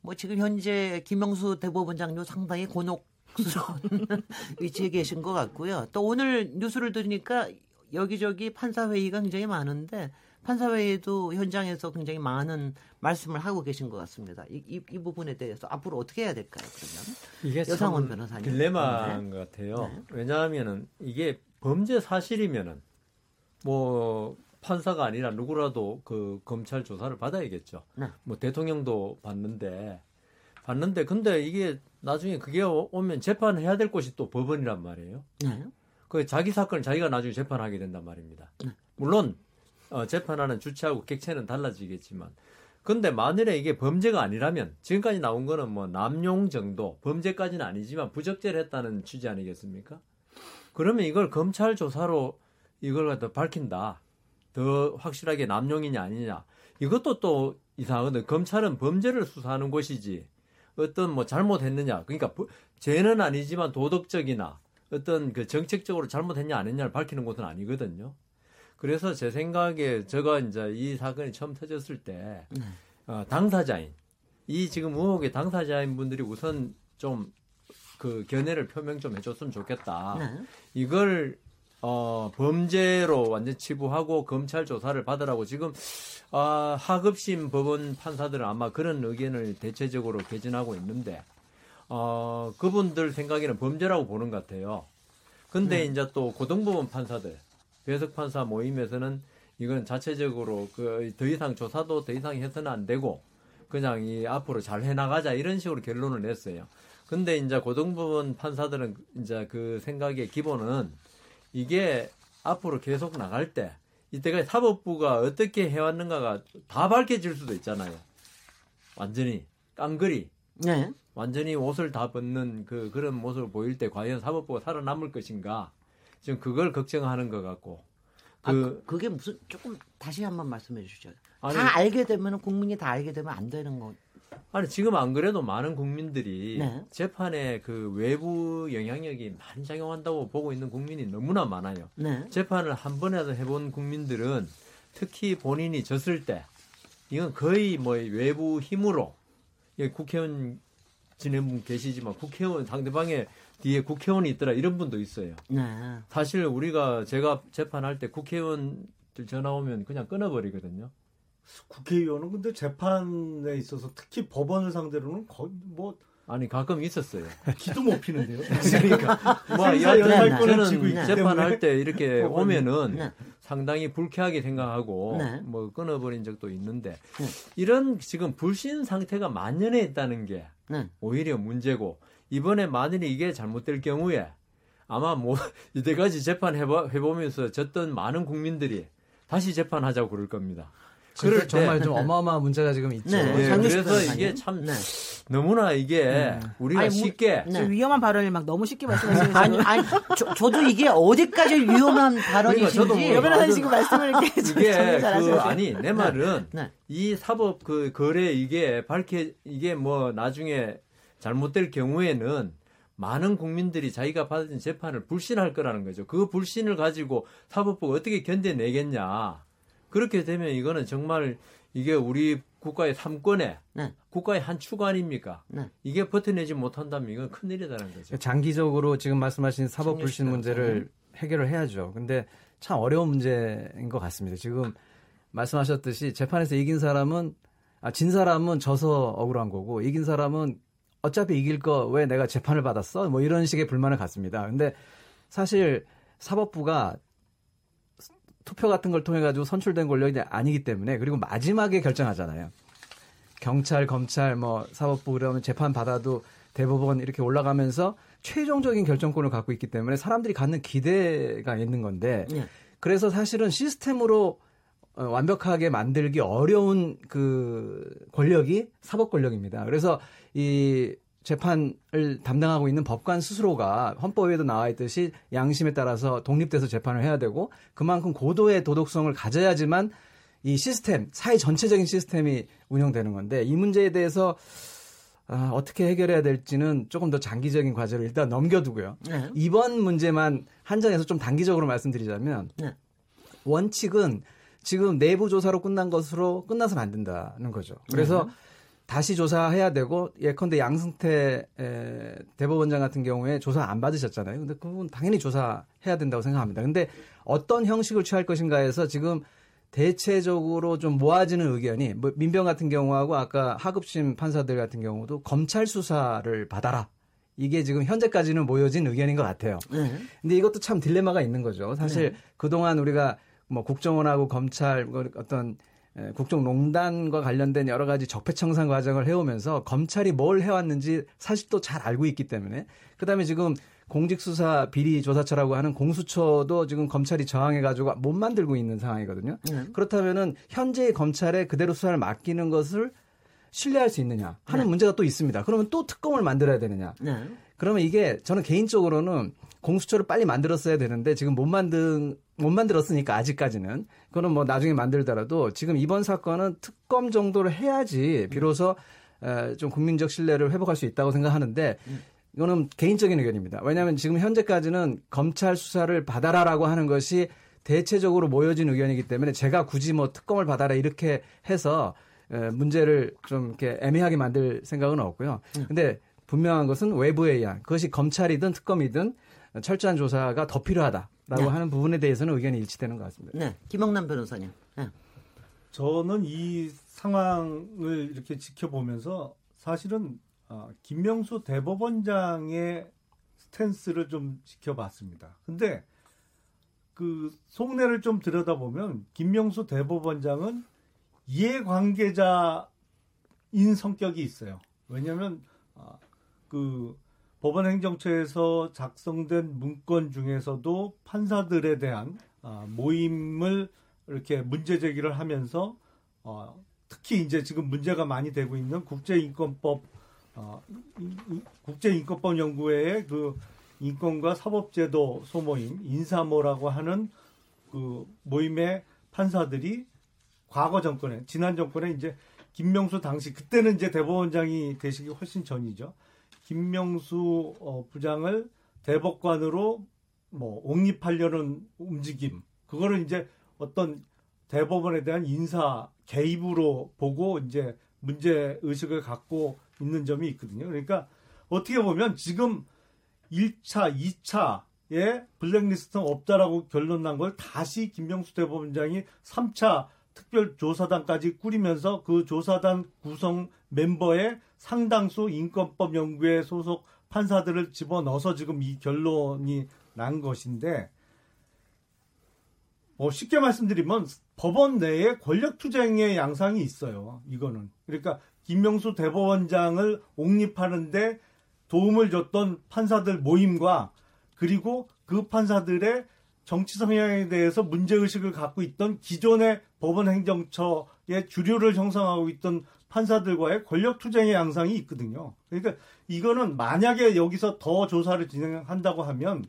뭐 지금 현재 김영수 대법원장도 상당히 곤혹스러운 위치에 계신 것 같고요. 또 오늘 뉴스를 들으니까 여기저기 판사 회의가 굉장히 많은데 판사회의도 현장에서 굉장히 많은 말씀을 하고 계신 것 같습니다. 이, 이, 이 부분에 대해서 앞으로 어떻게 해야 될까요? 그러면 이게 여상원 변호사님 딜레마인 네. 것 같아요. 네. 왜냐하면은 이게 범죄 사실이면은 뭐 판사가 아니라 누구라도 그 검찰 조사를 받아야겠죠. 네. 뭐 대통령도 받는데 봤는데 근데 이게 나중에 그게 오면 재판해야 될 곳이 또 법원이란 말이에요. 네. 그 자기 사건을 자기가 나중에 재판하게 된단 말입니다. 네. 물론 어, 재판하는 주체하고 객체는 달라지겠지만 근데 만일에 이게 범죄가 아니라면 지금까지 나온 거는 뭐 남용 정도 범죄까지는 아니지만 부적절을 했다는 취지 아니겠습니까? 그러면 이걸 검찰 조사로 이걸 갖다 밝힌다. 더 확실하게 남용이냐 아니냐. 이것도 또 이상하거든. 검찰은 범죄를 수사하는 곳이지. 어떤 뭐 잘못했느냐. 그러니까 죄는 아니지만 도덕적이나 어떤 그 정책적으로 잘못했냐 안 했냐를 밝히는 곳은 아니거든요. 그래서 제 생각에 제가 이제 이 사건이 처음 터졌을 때 네. 어, 당사자인 이 지금 의혹의 당사자인 분들이 우선 좀 그 견해를 표명 좀 해줬으면 좋겠다. 네. 이걸 어, 범죄로 완전 치부하고 검찰 조사를 받으라고 지금 아, 하급심 법원 판사들은 아마 그런 의견을 대체적으로 개진하고 있는데 어, 그분들 생각에는 범죄라고 보는 것 같아요. 근데 네. 이제 또 고등법원 판사들 배석 판사 모임에서는 이건 자체적으로 그 더 이상 조사도 더 이상 해서는 안 되고 그냥 이 앞으로 잘 해나가자 이런 식으로 결론을 냈어요. 근데 이제 고등법원 판사들은 이제 그 생각의 기본은 이게 앞으로 계속 나갈 때 이때가 사법부가 어떻게 해왔는가가 다 밝혀질 수도 있잖아요. 완전히 깡그리. 네. 완전히 옷을 다 벗는 그 그런 모습을 보일 때 과연 사법부가 살아남을 것인가 지금 그걸 걱정하는 것 같고 아, 그, 그 그게 무슨 조금 다시 한번 말씀해 주시죠. 아니, 다 알게 되면 국민이 다 알게 되면 안 되는 거. 아니 지금 안 그래도 많은 국민들이 네. 재판에 그 외부 영향력이 많이 작용한다고 보고 있는 국민이 너무나 많아요. 네. 재판을 한 번이라도 해본 국민들은 특히 본인이 졌을 때 이건 거의 뭐 외부 힘으로 국회의원 지낸 분 계시지만 국회의원 상대방의 뒤에 국회의원이 있더라 이런 분도 있어요. 네. 사실 우리가 제가 재판할 때 국회의원들 전화 오면 그냥 끊어버리거든요. 국회의원은 근데 재판에 있어서 특히 법원을 상대로는 거의 뭐 아니 가끔 있었어요. 기도 못 피는데요. 그러니까 뭐 여하튼 저는 재판할 때 이렇게 오면은 네. 상당히 불쾌하게 생각하고 네. 뭐 끊어버린 적도 있는데 네. 이런 지금 불신 상태가 만연해 있다는 게 네. 오히려 문제고 이번에 만일에 이게 잘못될 경우에 아마 뭐 이때까지 재판 해보, 해보면서 졌던 많은 국민들이 다시 재판하자고 그럴 겁니다. 그럴 정말 좀 어마어마한 문제가 지금 있죠. 네, 네, 그래서 이게 참 네. 너무나 이게 네. 우리가 아니, 쉽게 네. 위험한 발언을 막 너무 쉽게 말씀하시는 아니, 아니 저, 도 이게 어디까지 위험한 발언이신지 그러니까 여변호사님 지금 말씀을 이렇게 이게 그 아니 내 말은 네. 이 사법 그 거래 이게 밝혀 이게 뭐 나중에 잘못될 경우에는 많은 국민들이 자기가 받은 재판을 불신할 거라는 거죠. 그 불신을 가지고 사법부가 어떻게 견뎌내겠냐. 그렇게 되면 이거는 정말 이게 우리 국가의 삼권에 네. 국가의 한 축 아닙니까? 네. 이게 버텨내지 못한다면 이건 큰일이라는 거죠. 장기적으로 지금 말씀하신 사법 불신 문제를 해결을 해야죠. 근데 참 어려운 문제인 것 같습니다. 지금 말씀하셨듯이 재판에서 이긴 사람은 아, 진 사람은 져서 억울한 거고 이긴 사람은 어차피 이길 거 왜 내가 재판을 받았어? 뭐 이런 식의 불만을 갖습니다. 근데 사실 사법부가 투표 같은 걸 통해 가지고 선출된 권력이 아니기 때문에 그리고 마지막에 결정하잖아요. 경찰, 검찰, 뭐 사법부 그러면 재판 받아도 대법원 이렇게 올라가면서 최종적인 결정권을 갖고 있기 때문에 사람들이 갖는 기대가 있는 건데 네. 그래서 사실은 시스템으로 어, 완벽하게 만들기 어려운 그 권력이 사법 권력입니다. 그래서 이 재판을 담당하고 있는 법관 스스로가 헌법에도 나와 있듯이 양심에 따라서 독립돼서 재판을 해야 되고 그만큼 고도의 도덕성을 가져야지만 이 시스템, 사회 전체적인 시스템이 운영되는 건데 이 문제에 대해서 아, 어떻게 해결해야 될지는 조금 더 장기적인 과제를 일단 넘겨두고요. 네. 이번 문제만 한정해서 좀 단기적으로 말씀드리자면 네. 원칙은 지금 내부 조사로 끝난 것으로 끝나서는 안 된다는 거죠. 그래서 네. 다시 조사해야 되고 예컨대 양승태 에, 대법원장 같은 경우에 조사 안 받으셨잖아요. 근데 그건 당연히 조사해야 된다고 생각합니다. 근데 어떤 형식을 취할 것인가에서 지금 대체적으로 좀 모아지는 의견이 뭐 민병 같은 경우하고 아까 하급심 판사들 같은 경우도 검찰 수사를 받아라. 이게 지금 현재까지는 모여진 의견인 것 같아요. 네. 근데 이것도 참 딜레마가 있는 거죠. 사실 네. 그동안 우리가 뭐 국정원하고 검찰 뭐 어떤 국정농단과 관련된 여러 가지 적폐청산 과정을 해오면서 검찰이 뭘 해왔는지 사실 또 잘 알고 있기 때문에 그다음에 지금 공직수사 비리 조사처라고 하는 공수처도 지금 검찰이 저항해 가지고 못 만들고 있는 상황이거든요. 네. 그렇다면은 현재의 검찰에 그대로 수사를 맡기는 것을 신뢰할 수 있느냐 하는 네. 문제가 또 있습니다. 그러면 또 특검을 만들어야 되느냐. 네. 그러면 이게 저는 개인적으로는 공수처를 빨리 만들었어야 되는데 지금 못 만든 못 만들었으니까 아직까지는 그거는 뭐 나중에 만들더라도 지금 이번 사건은 특검 정도를 해야지 비로소 좀 국민적 신뢰를 회복할 수 있다고 생각하는데 음. 이거는 개인적인 의견입니다. 왜냐하면 지금 현재까지는 검찰 수사를 받아라라고 하는 것이 대체적으로 모여진 의견이기 때문에 제가 굳이 뭐 특검을 받아라 이렇게 해서 문제를 좀 이렇게 애매하게 만들 생각은 없고요. 네. 근데 분명한 것은 외부에 의한 그것이 검찰이든 특검이든 철저한 조사가 더 필요하다라고 네. 하는 부분에 대해서는 의견이 일치되는 것 같습니다. 네, 김영남 변호사님. 네. 저는 이 상황을 이렇게 지켜보면서 사실은 어, 김명수 대법원장의 스탠스를 좀 지켜봤습니다. 근데 그 속내를 좀 들여다보면 김명수 대법원장은 이해관계자인 성격이 있어요. 왜냐하면 어, 그 법원 행정처에서 작성된 문건 중에서도 판사들에 대한 어, 모임을 이렇게 문제 제기를 하면서 어, 특히 이제 지금 문제가 많이 되고 있는 국제인권법 어, 국제인권법 연구회의 그 인권과 사법제도 소모임 인사모라고 하는 그 모임의 판사들이 과거 정권에 지난 정권에 이제 김명수 당시 그때는 이제 대법원장이 되시기 훨씬 전이죠. 김명수 어, 부장을 대법관으로 뭐 옹립하려는 움직임 그거를 이제 어떤 대법원에 대한 인사 개입으로 보고 이제 문제 의식을 갖고 있는 점이 있거든요. 그러니까 어떻게 보면 지금 1차, 2차에 블랙리스트는 없다라고 결론 난 걸 다시 김명수 대법원장이 3차 특별조사단까지 꾸리면서 그 조사단 구성 멤버의 상당수 인권법 연구에 소속 판사들을 집어넣어서 지금 이 결론이 난 것인데 뭐 쉽게 말씀드리면 법원 내에 권력 투쟁의 양상이 있어요. 이거는 그러니까 김명수 대법원장을 옹립하는데 도움을 줬던 판사들 모임과 그리고 그 판사들의 정치 성향에 대해서 문제의식을 갖고 있던 기존의 법원 행정처의 주류를 형성하고 있던 판사들과의 권력 투쟁의 양상이 있거든요. 그러니까 이거는 만약에 여기서 더 조사를 진행한다고 하면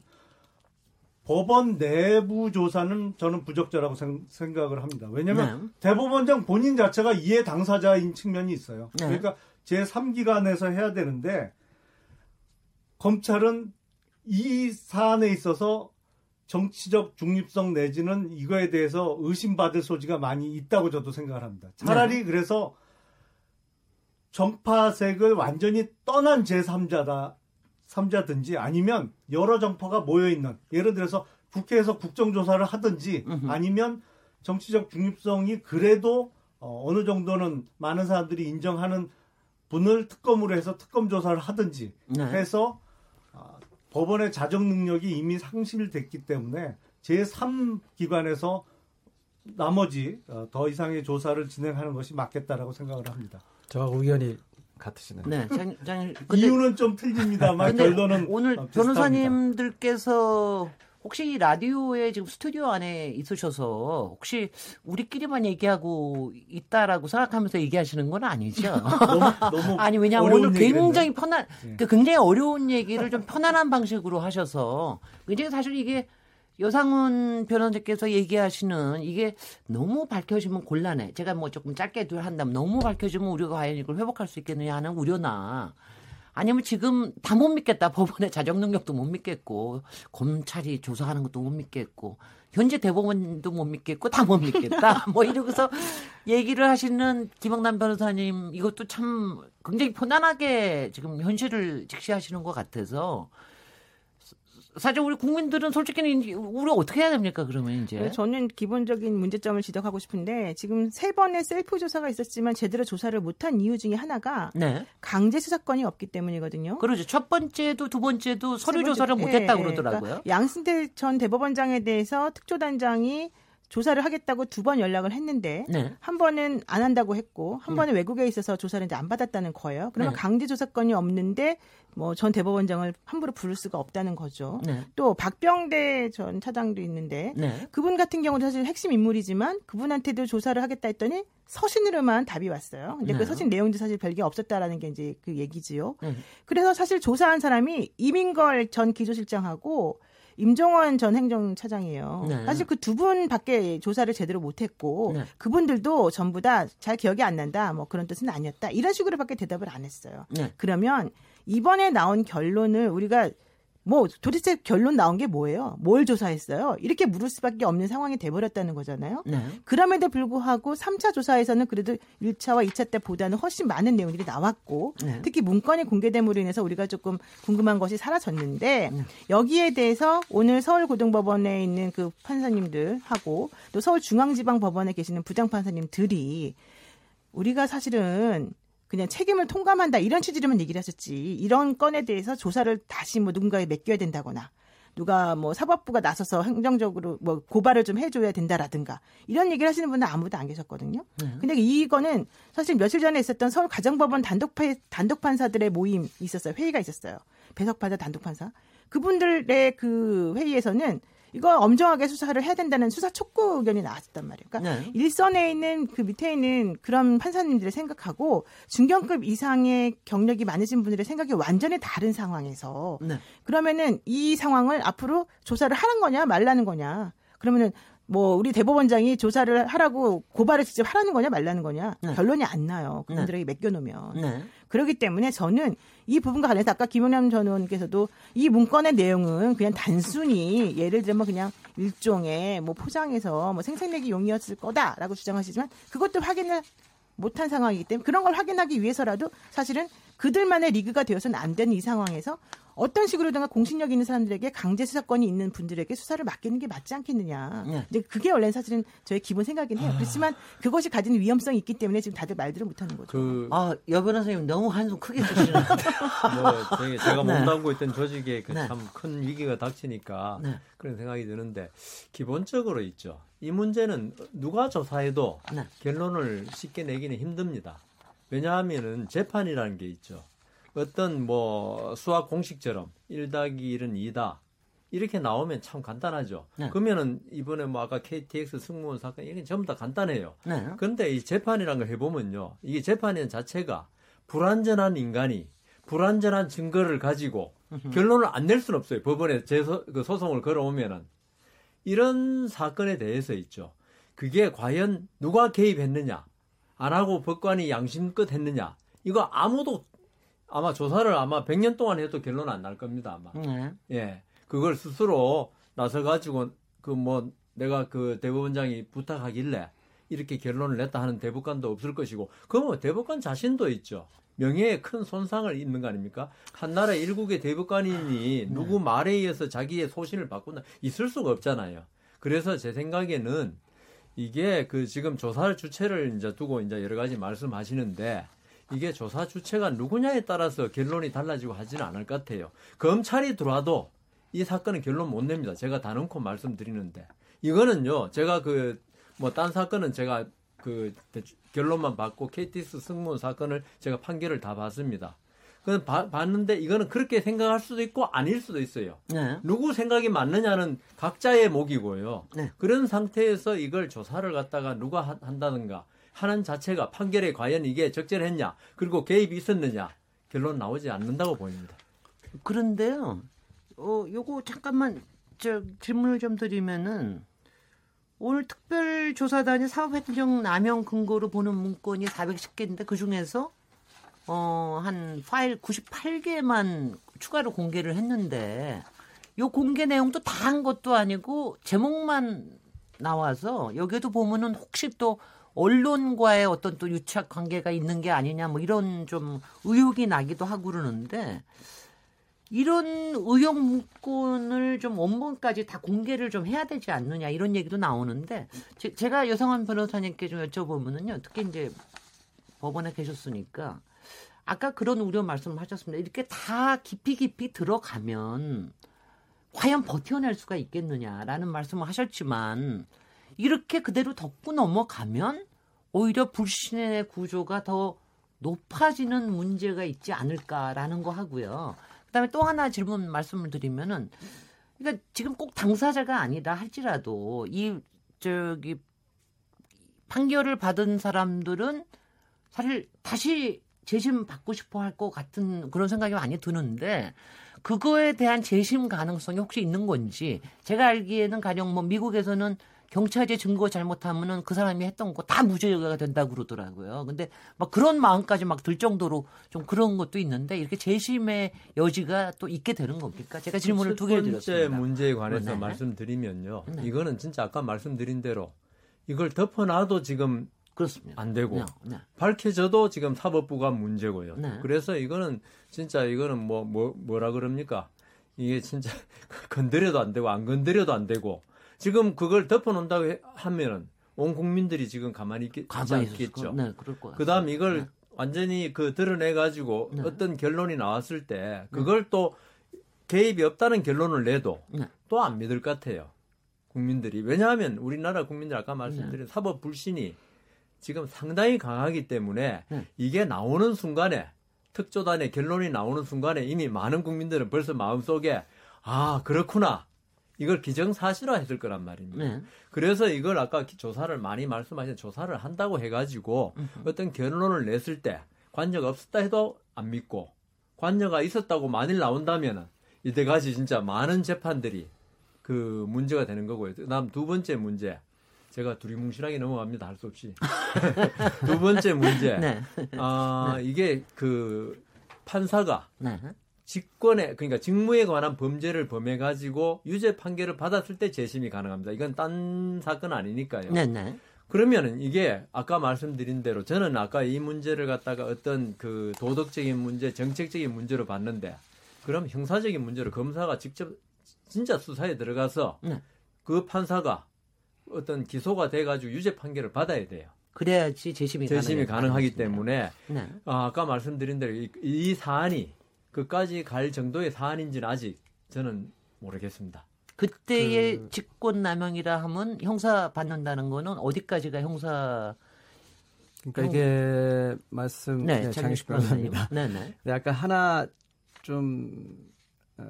법원 내부 조사는 저는 부적절하고 생각을 합니다. 왜냐하면 네. 대법원장 본인 자체가 이해 당사자인 측면이 있어요. 네. 그러니까 제 3기관에서 해야 되는데 검찰은 이 사안에 있어서 정치적 중립성 내지는 이거에 대해서 의심받을 소지가 많이 있다고 저도 생각을 합니다. 차라리 네. 그래서 정파색을 완전히 떠난 제3자다 3자든지 아니면 여러 정파가 모여 있는 예를 들어서 국회에서 국정조사를 하든지 아니면 정치적 중립성이 그래도 어, 어느 정도는 많은 사람들이 인정하는 분을 특검으로 해서 특검 조사를 하든지 네. 해서 어, 법원의 자정 능력이 이미 상실됐기 때문에 제3기관에서 나머지 어, 더 이상의 조사를 진행하는 것이 맞겠다라고 생각을 합니다. 저 의견이 같으시네요. 네, 장, 장, 이유는 좀 틀립니다만 결론은 오늘 어, 변호사님들께서 혹시 라디오에 지금 스튜디오 안에 있으셔서 혹시 우리끼리만 얘기하고 있다라고 생각하면서 얘기하시는 건 아니죠? 너무, 너무 아니 왜냐하면 오늘 굉장히 편한, 네. 굉장히 어려운 얘기를 좀 편안한 방식으로 하셔서 굉장히 사실 이게 여상훈 변호사께서 얘기하시는 이게 너무 밝혀지면 곤란해. 제가 뭐 조금 짧게 한다면 너무 밝혀지면 우리가 과연 이걸 회복할 수 있겠느냐 하는 우려나 아니면 지금 다 못 믿겠다. 법원의 자정 능력도 못 믿겠고 검찰이 조사하는 것도 못 믿겠고 현재 대법원도 못 믿겠고 다 못 믿겠다. 뭐 이러고서 얘기를 하시는 김영남 변호사님 이것도 참 굉장히 편안하게 지금 현실을 직시하시는 것 같아서 사실 우리 국민들은 솔직히는 우리 어떻게 해야 됩니까 그러면 이제 네, 저는 기본적인 문제점을 지적하고 싶은데 지금 세 번의 셀프 조사가 있었지만 제대로 조사를 못한 이유 중에 하나가 네. 강제 수사권이 없기 때문이거든요. 그렇죠. 첫 번째도 두 번째도 서류 번째, 조사를 못했다 네, 그러더라고요. 그러니까 양승태 전 대법원장에 대해서 특조단장이 조사를 하겠다고 두 번 연락을 했는데 네. 한 번은 안 한다고 했고 한 네. 번은 외국에 있어서 조사를 이제 안 받았다는 거예요. 그러면 네. 강제 조사권이 없는데 뭐 전 대법원장을 함부로 부를 수가 없다는 거죠. 네. 또 박병대 전 차장도 있는데 네. 그분 같은 경우도 사실 핵심 인물이지만 그분한테도 조사를 하겠다 했더니 서신으로만 답이 왔어요. 근데 그 네. 서신 내용도 사실 별게 없었다라는 게 이제 그 얘기지요. 그래서 사실 조사한 사람이 이민걸 전 기조실장하고 임종원 전 행정차장이에요. 네. 사실 그 두 분밖에 조사를 제대로 못했고 네. 그분들도 전부 다 잘 기억이 안 난다. 뭐 그런 뜻은 아니었다. 이런 식으로밖에 대답을 안 했어요. 네. 그러면 이번에 나온 결론을 우리가 뭐 도대체 결론 나온 게 뭐예요? 뭘 조사했어요? 이렇게 물을 수밖에 없는 상황이 돼버렸다는 거잖아요. 네. 그럼에도 불구하고 3차 조사에서는 그래도 1차와 2차 때보다는 훨씬 많은 내용들이 나왔고 네. 특히 문건이 공개됨으로 인해서 우리가 조금 궁금한 것이 사라졌는데 네. 여기에 대해서 오늘 서울고등법원에 있는 그 판사님들하고 또 서울중앙지방법원에 계시는 부장판사님들이 우리가 사실은 그냥 책임을 통감한다 이런 취지로만 얘기를 하셨지 이런 건에 대해서 조사를 다시 뭐 누군가에 맡겨야 된다거나 누가 뭐 사법부가 나서서 행정적으로 뭐 고발을 좀 해줘야 된다라든가 이런 얘기를 하시는 분은 아무도 안 계셨거든요. 네. 근데 이거는 사실 며칠 전에 있었던 서울 가정법원 단독 단독 판사들의 모임 있었어요. 회의가 있었어요. 배석 판사 단독 판사 그분들의 그 회의에서는 이거 엄정하게 수사를 해야 된다는 수사 촉구 의견이 나왔단 말이에요. 그러니까 네. 일선에 있는 그 밑에 있는 그런 판사님들의 생각하고 중견급 이상의 경력이 많으신 분들의 생각이 완전히 다른 상황에서 네. 그러면은 이 상황을 앞으로 조사를 하는 거냐 말라는 거냐 그러면은 뭐 우리 대법원장이 조사를 하라고 고발을 직접 하라는 거냐 말라는 거냐 네. 결론이 안 나요. 그분들에게 네. 맡겨놓으면. 네. 그렇기 때문에 저는 이 부분과 관련해서 아까 김용남 전 의원께서도 이 문건의 내용은 그냥 단순히 예를 들면 그냥 일종의 뭐 포장해서 뭐 생산내기 용이었을 거다라고 주장하시지만 그것도 확인을 못한 상황이기 때문에 그런 걸 확인하기 위해서라도 사실은 그들만의 리그가 되어서는 안 되는 이 상황에서 어떤 식으로든가 공신력 있는 사람들에게 강제 수사권이 있는 분들에게 수사를 맡기는 게 맞지 않겠느냐. 네. 이제 그게 원래는 사실은 저의 기본 생각이긴 해요. 그렇지만 그것이 가지는 위험성이 있기 때문에 지금 다들 말들을 못하는 거죠. 그... 아, 여 변호사님 너무 한숨 크게 쓰시는 뭐, 제가 네. 몸담고 있던 조직에 그 네. 참큰 위기가 닥치니까 네. 그런 생각이 드는데 기본적으로 있죠. 이 문제는 누가 조사해도 네. 결론을 쉽게 내기는 힘듭니다. 왜냐하면은 재판이라는 게 있죠. 어떤 뭐 수학 공식처럼 1 더하기 1은 2다. 이렇게 나오면 참 간단하죠. 네. 그러면은 이번에 뭐 아까 KTX 승무원 사건 이게 전부 다 간단해요. 네. 그런데 이 재판이라는 걸 해보면요. 이게 재판이라는 자체가 불완전한 인간이 불완전한 증거를 가지고 결론을 안 낼 수는 없어요. 법원에 재소, 그 소송을 걸어오면은. 이런 사건에 대해서 있죠. 그게 과연 누가 개입했느냐, 안 하고 법관이 양심껏 했느냐, 이거 아무도 아마 조사를 아마 100년 동안 해도 결론 안 날 겁니다, 아마. 네. 예. 그걸 스스로 나서 가지고 그 뭐 내가 그 대법원장이 부탁하길래 이렇게 결론을 냈다 하는 대법관도 없을 것이고, 그러면 대법관 자신도 있죠. 명예에 큰 손상을 입는 거 아닙니까? 한 나라 일국의 대법관이니 네. 누구 말에 의해서 자기의 소신을 바꾼다 있을 수가 없잖아요. 그래서 제 생각에는 이게 그 지금 조사를 주체를 이제 두고 이제 여러 가지 말씀하시는데 이게 조사 주체가 누구냐에 따라서 결론이 달라지고 하지는 않을 것 같아요. 검찰이 들어와도 이 사건은 결론 못 냅니다. 제가 다 넣고 말씀드리는데 이거는요. 제가 그 뭐 딴 사건은 제가 그 결론만 받고 KTX 승무원 사건을 제가 판결을 다 봤습니다. 그 봤는데 이거는 그렇게 생각할 수도 있고 아닐 수도 있어요. 네. 누구 생각이 맞느냐는 각자의 목이고요. 네. 그런 상태에서 이걸 조사를 갖다가 누가 한다든가 하는 자체가 판결에 과연 이게 적절했냐 그리고 개입이 있었느냐 결론 나오지 않는다고 보입니다. 그런데요. 어 요거 잠깐만 저 질문을 좀 드리면은 오늘 특별조사단이 사업행정 남용 근거로 보는 문건이 410개인데 그 중에서 어, 한 파일 98개만 추가로 공개를 했는데 요 공개 내용도 다 한 것도 아니고 제목만 나와서 여기에도 보면은 혹시 또 언론과의 어떤 또 유착 관계가 있는 게 아니냐 뭐 이런 좀 의혹이 나기도 하고 그러는데 이런 의혹 문건을 좀 원본까지 다 공개를 좀 해야 되지 않느냐 이런 얘기도 나오는데 제, 가 여성한 변호사님께 좀 여쭤보면은요 특히 이제 법원에 계셨으니까 아까 그런 우려 말씀을 하셨습니다. 이렇게 다 깊이 깊이 들어가면 과연 버텨낼 수가 있겠느냐라는 말씀을 하셨지만 이렇게 그대로 덮고 넘어가면 오히려 불신의 구조가 더 높아지는 문제가 있지 않을까라는 거 하고요. 그다음에 또 하나 질문 말씀을 드리면은 그러니까 지금 꼭 당사자가 아니다 할지라도 이 저기 판결을 받은 사람들은 사실 다시 재심 받고 싶어 할 것 같은 그런 생각이 많이 드는데 그거에 대한 재심 가능성이 혹시 있는 건지 제가 알기에는 가령 뭐 미국에서는 경찰의 증거 잘못하면은 그 사람이 했던 거 다 무죄가 된다고 그러더라고요. 근데 막 그런 마음까지 막 들 정도로 좀 그런 것도 있는데 이렇게 재심의 여지가 또 있게 되는 겁니까? 제가 질문을 두개 드렸습니다. 첫 번째 문제에 관해서 네. 말씀드리면요. 네. 이거는 진짜 아까 말씀드린 대로 이걸 덮어놔도 지금 그렇습니다. 안 되고 네, 네. 밝혀져도 지금 사법부가 문제고요. 네. 그래서 이거는 진짜 이거는 뭐, 뭐 뭐라 그럽니까? 이게 진짜 건드려도 안 되고 안 건드려도 안 되고 지금 그걸 덮어놓는다고 하면은 온 국민들이 지금 가만히 있겠, 가만히 있겠죠. 네, 그럴 것 그다음 이걸 네. 완전히 그 드러내 가지고 네. 어떤 결론이 나왔을 때 네. 그걸 또 개입이 없다는 결론을 내도 또 안 믿을 것 같아요. 국민들이 왜냐하면 우리나라 국민들 아까 말씀드린 사법 불신이 지금 상당히 강하기 때문에 네. 이게 나오는 순간에 특조단의 결론이 나오는 순간에 이미 많은 국민들은 벌써 마음속에 아 그렇구나 이걸 기정사실화 했을 거란 말입니다. 네. 그래서 이걸 아까 조사를 많이 말씀하신 조사를 한다고 해가지고 음흠. 어떤 결론을 냈을 때 관여가 없었다 해도 안 믿고 관여가 있었다고 만일 나온다면은 이때 까지 진짜 많은 재판들이 그 문제가 되는 거고요. 그다음 두 번째 문제 제가 두리뭉실하게 넘어갑니다. 할 수 없이. 두 번째 문제. 네. 아, 네. 이게 그 판사가 네. 직권에 그러니까 직무에 관한 범죄를 범해 가지고 유죄 판결을 받았을 때 재심이 가능합니다. 이건 딴 사건 아니니까요. 네, 네. 그러면은 이게 아까 말씀드린 대로 저는 아까 이 문제를 갖다가 어떤 그 도덕적인 문제, 정책적인 문제로 봤는데 그럼 형사적인 문제로 검사가 직접 진짜 수사에 들어가서 네. 그 판사가 어떤 기소가 돼가지고 유죄 판결을 받아야 돼요. 그래야지 재심이, 재심이 가능하기 때문에 네. 아, 까 말씀드린 대로 이, 이 사안이 그까지 갈 정도의 사안인지는 아직 저는 모르겠습니다. 그때의 그... 직권남용이라 하면 형사 받는다는 거는 어디까지가 형사 그러니까 이게 말씀 네, 네 장식 변호사입니다. 네, 네. 네, 아까 하나 좀 어,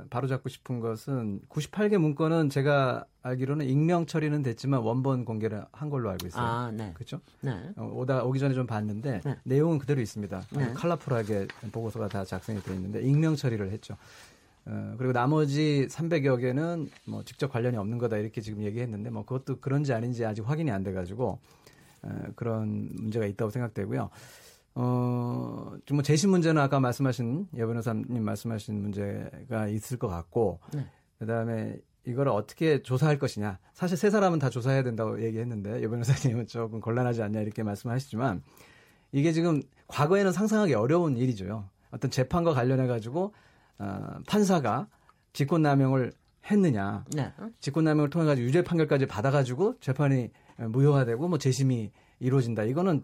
바로잡고 싶은 것은 98개 문건은 제가 알기로는 익명 처리는 됐지만 원본 공개를 한 걸로 알고 있어요. 아, 네. 그렇죠? 네. 어, 오다 오기 전에 좀 봤는데 네. 내용은 그대로 있습니다. 네. 컬러풀하게 보고서가 다 작성이 되어 있는데 익명 처리를 했죠. 어, 그리고 나머지 300여 개는 뭐 직접 관련이 없는 거다 이렇게 지금 얘기했는데 뭐 그것도 그런지 아닌지 아직 확인이 안 돼가지고 어, 그런 문제가 있다고 생각되고요. 어, 좀뭐 재심 문제는 아까 말씀하신 여 변호사님 말씀하신 문제가 있을 것 같고, 네. 그 다음에 이걸 어떻게 조사할 것이냐. 사실 세 사람은 다 조사해야 된다고 얘기했는데, 여 변호사님은 조금 곤란하지 않냐 이렇게 말씀하시지만, 이게 지금 과거에는 상상하기 어려운 일이죠. 어떤 재판과 관련해 가지고, 어, 판사가 직권남용을 했느냐. 네. 직권남용을 통해 가지고 유죄 판결까지 받아가지고 재판이 무효화되고 뭐 재심이 이루어진다. 이거는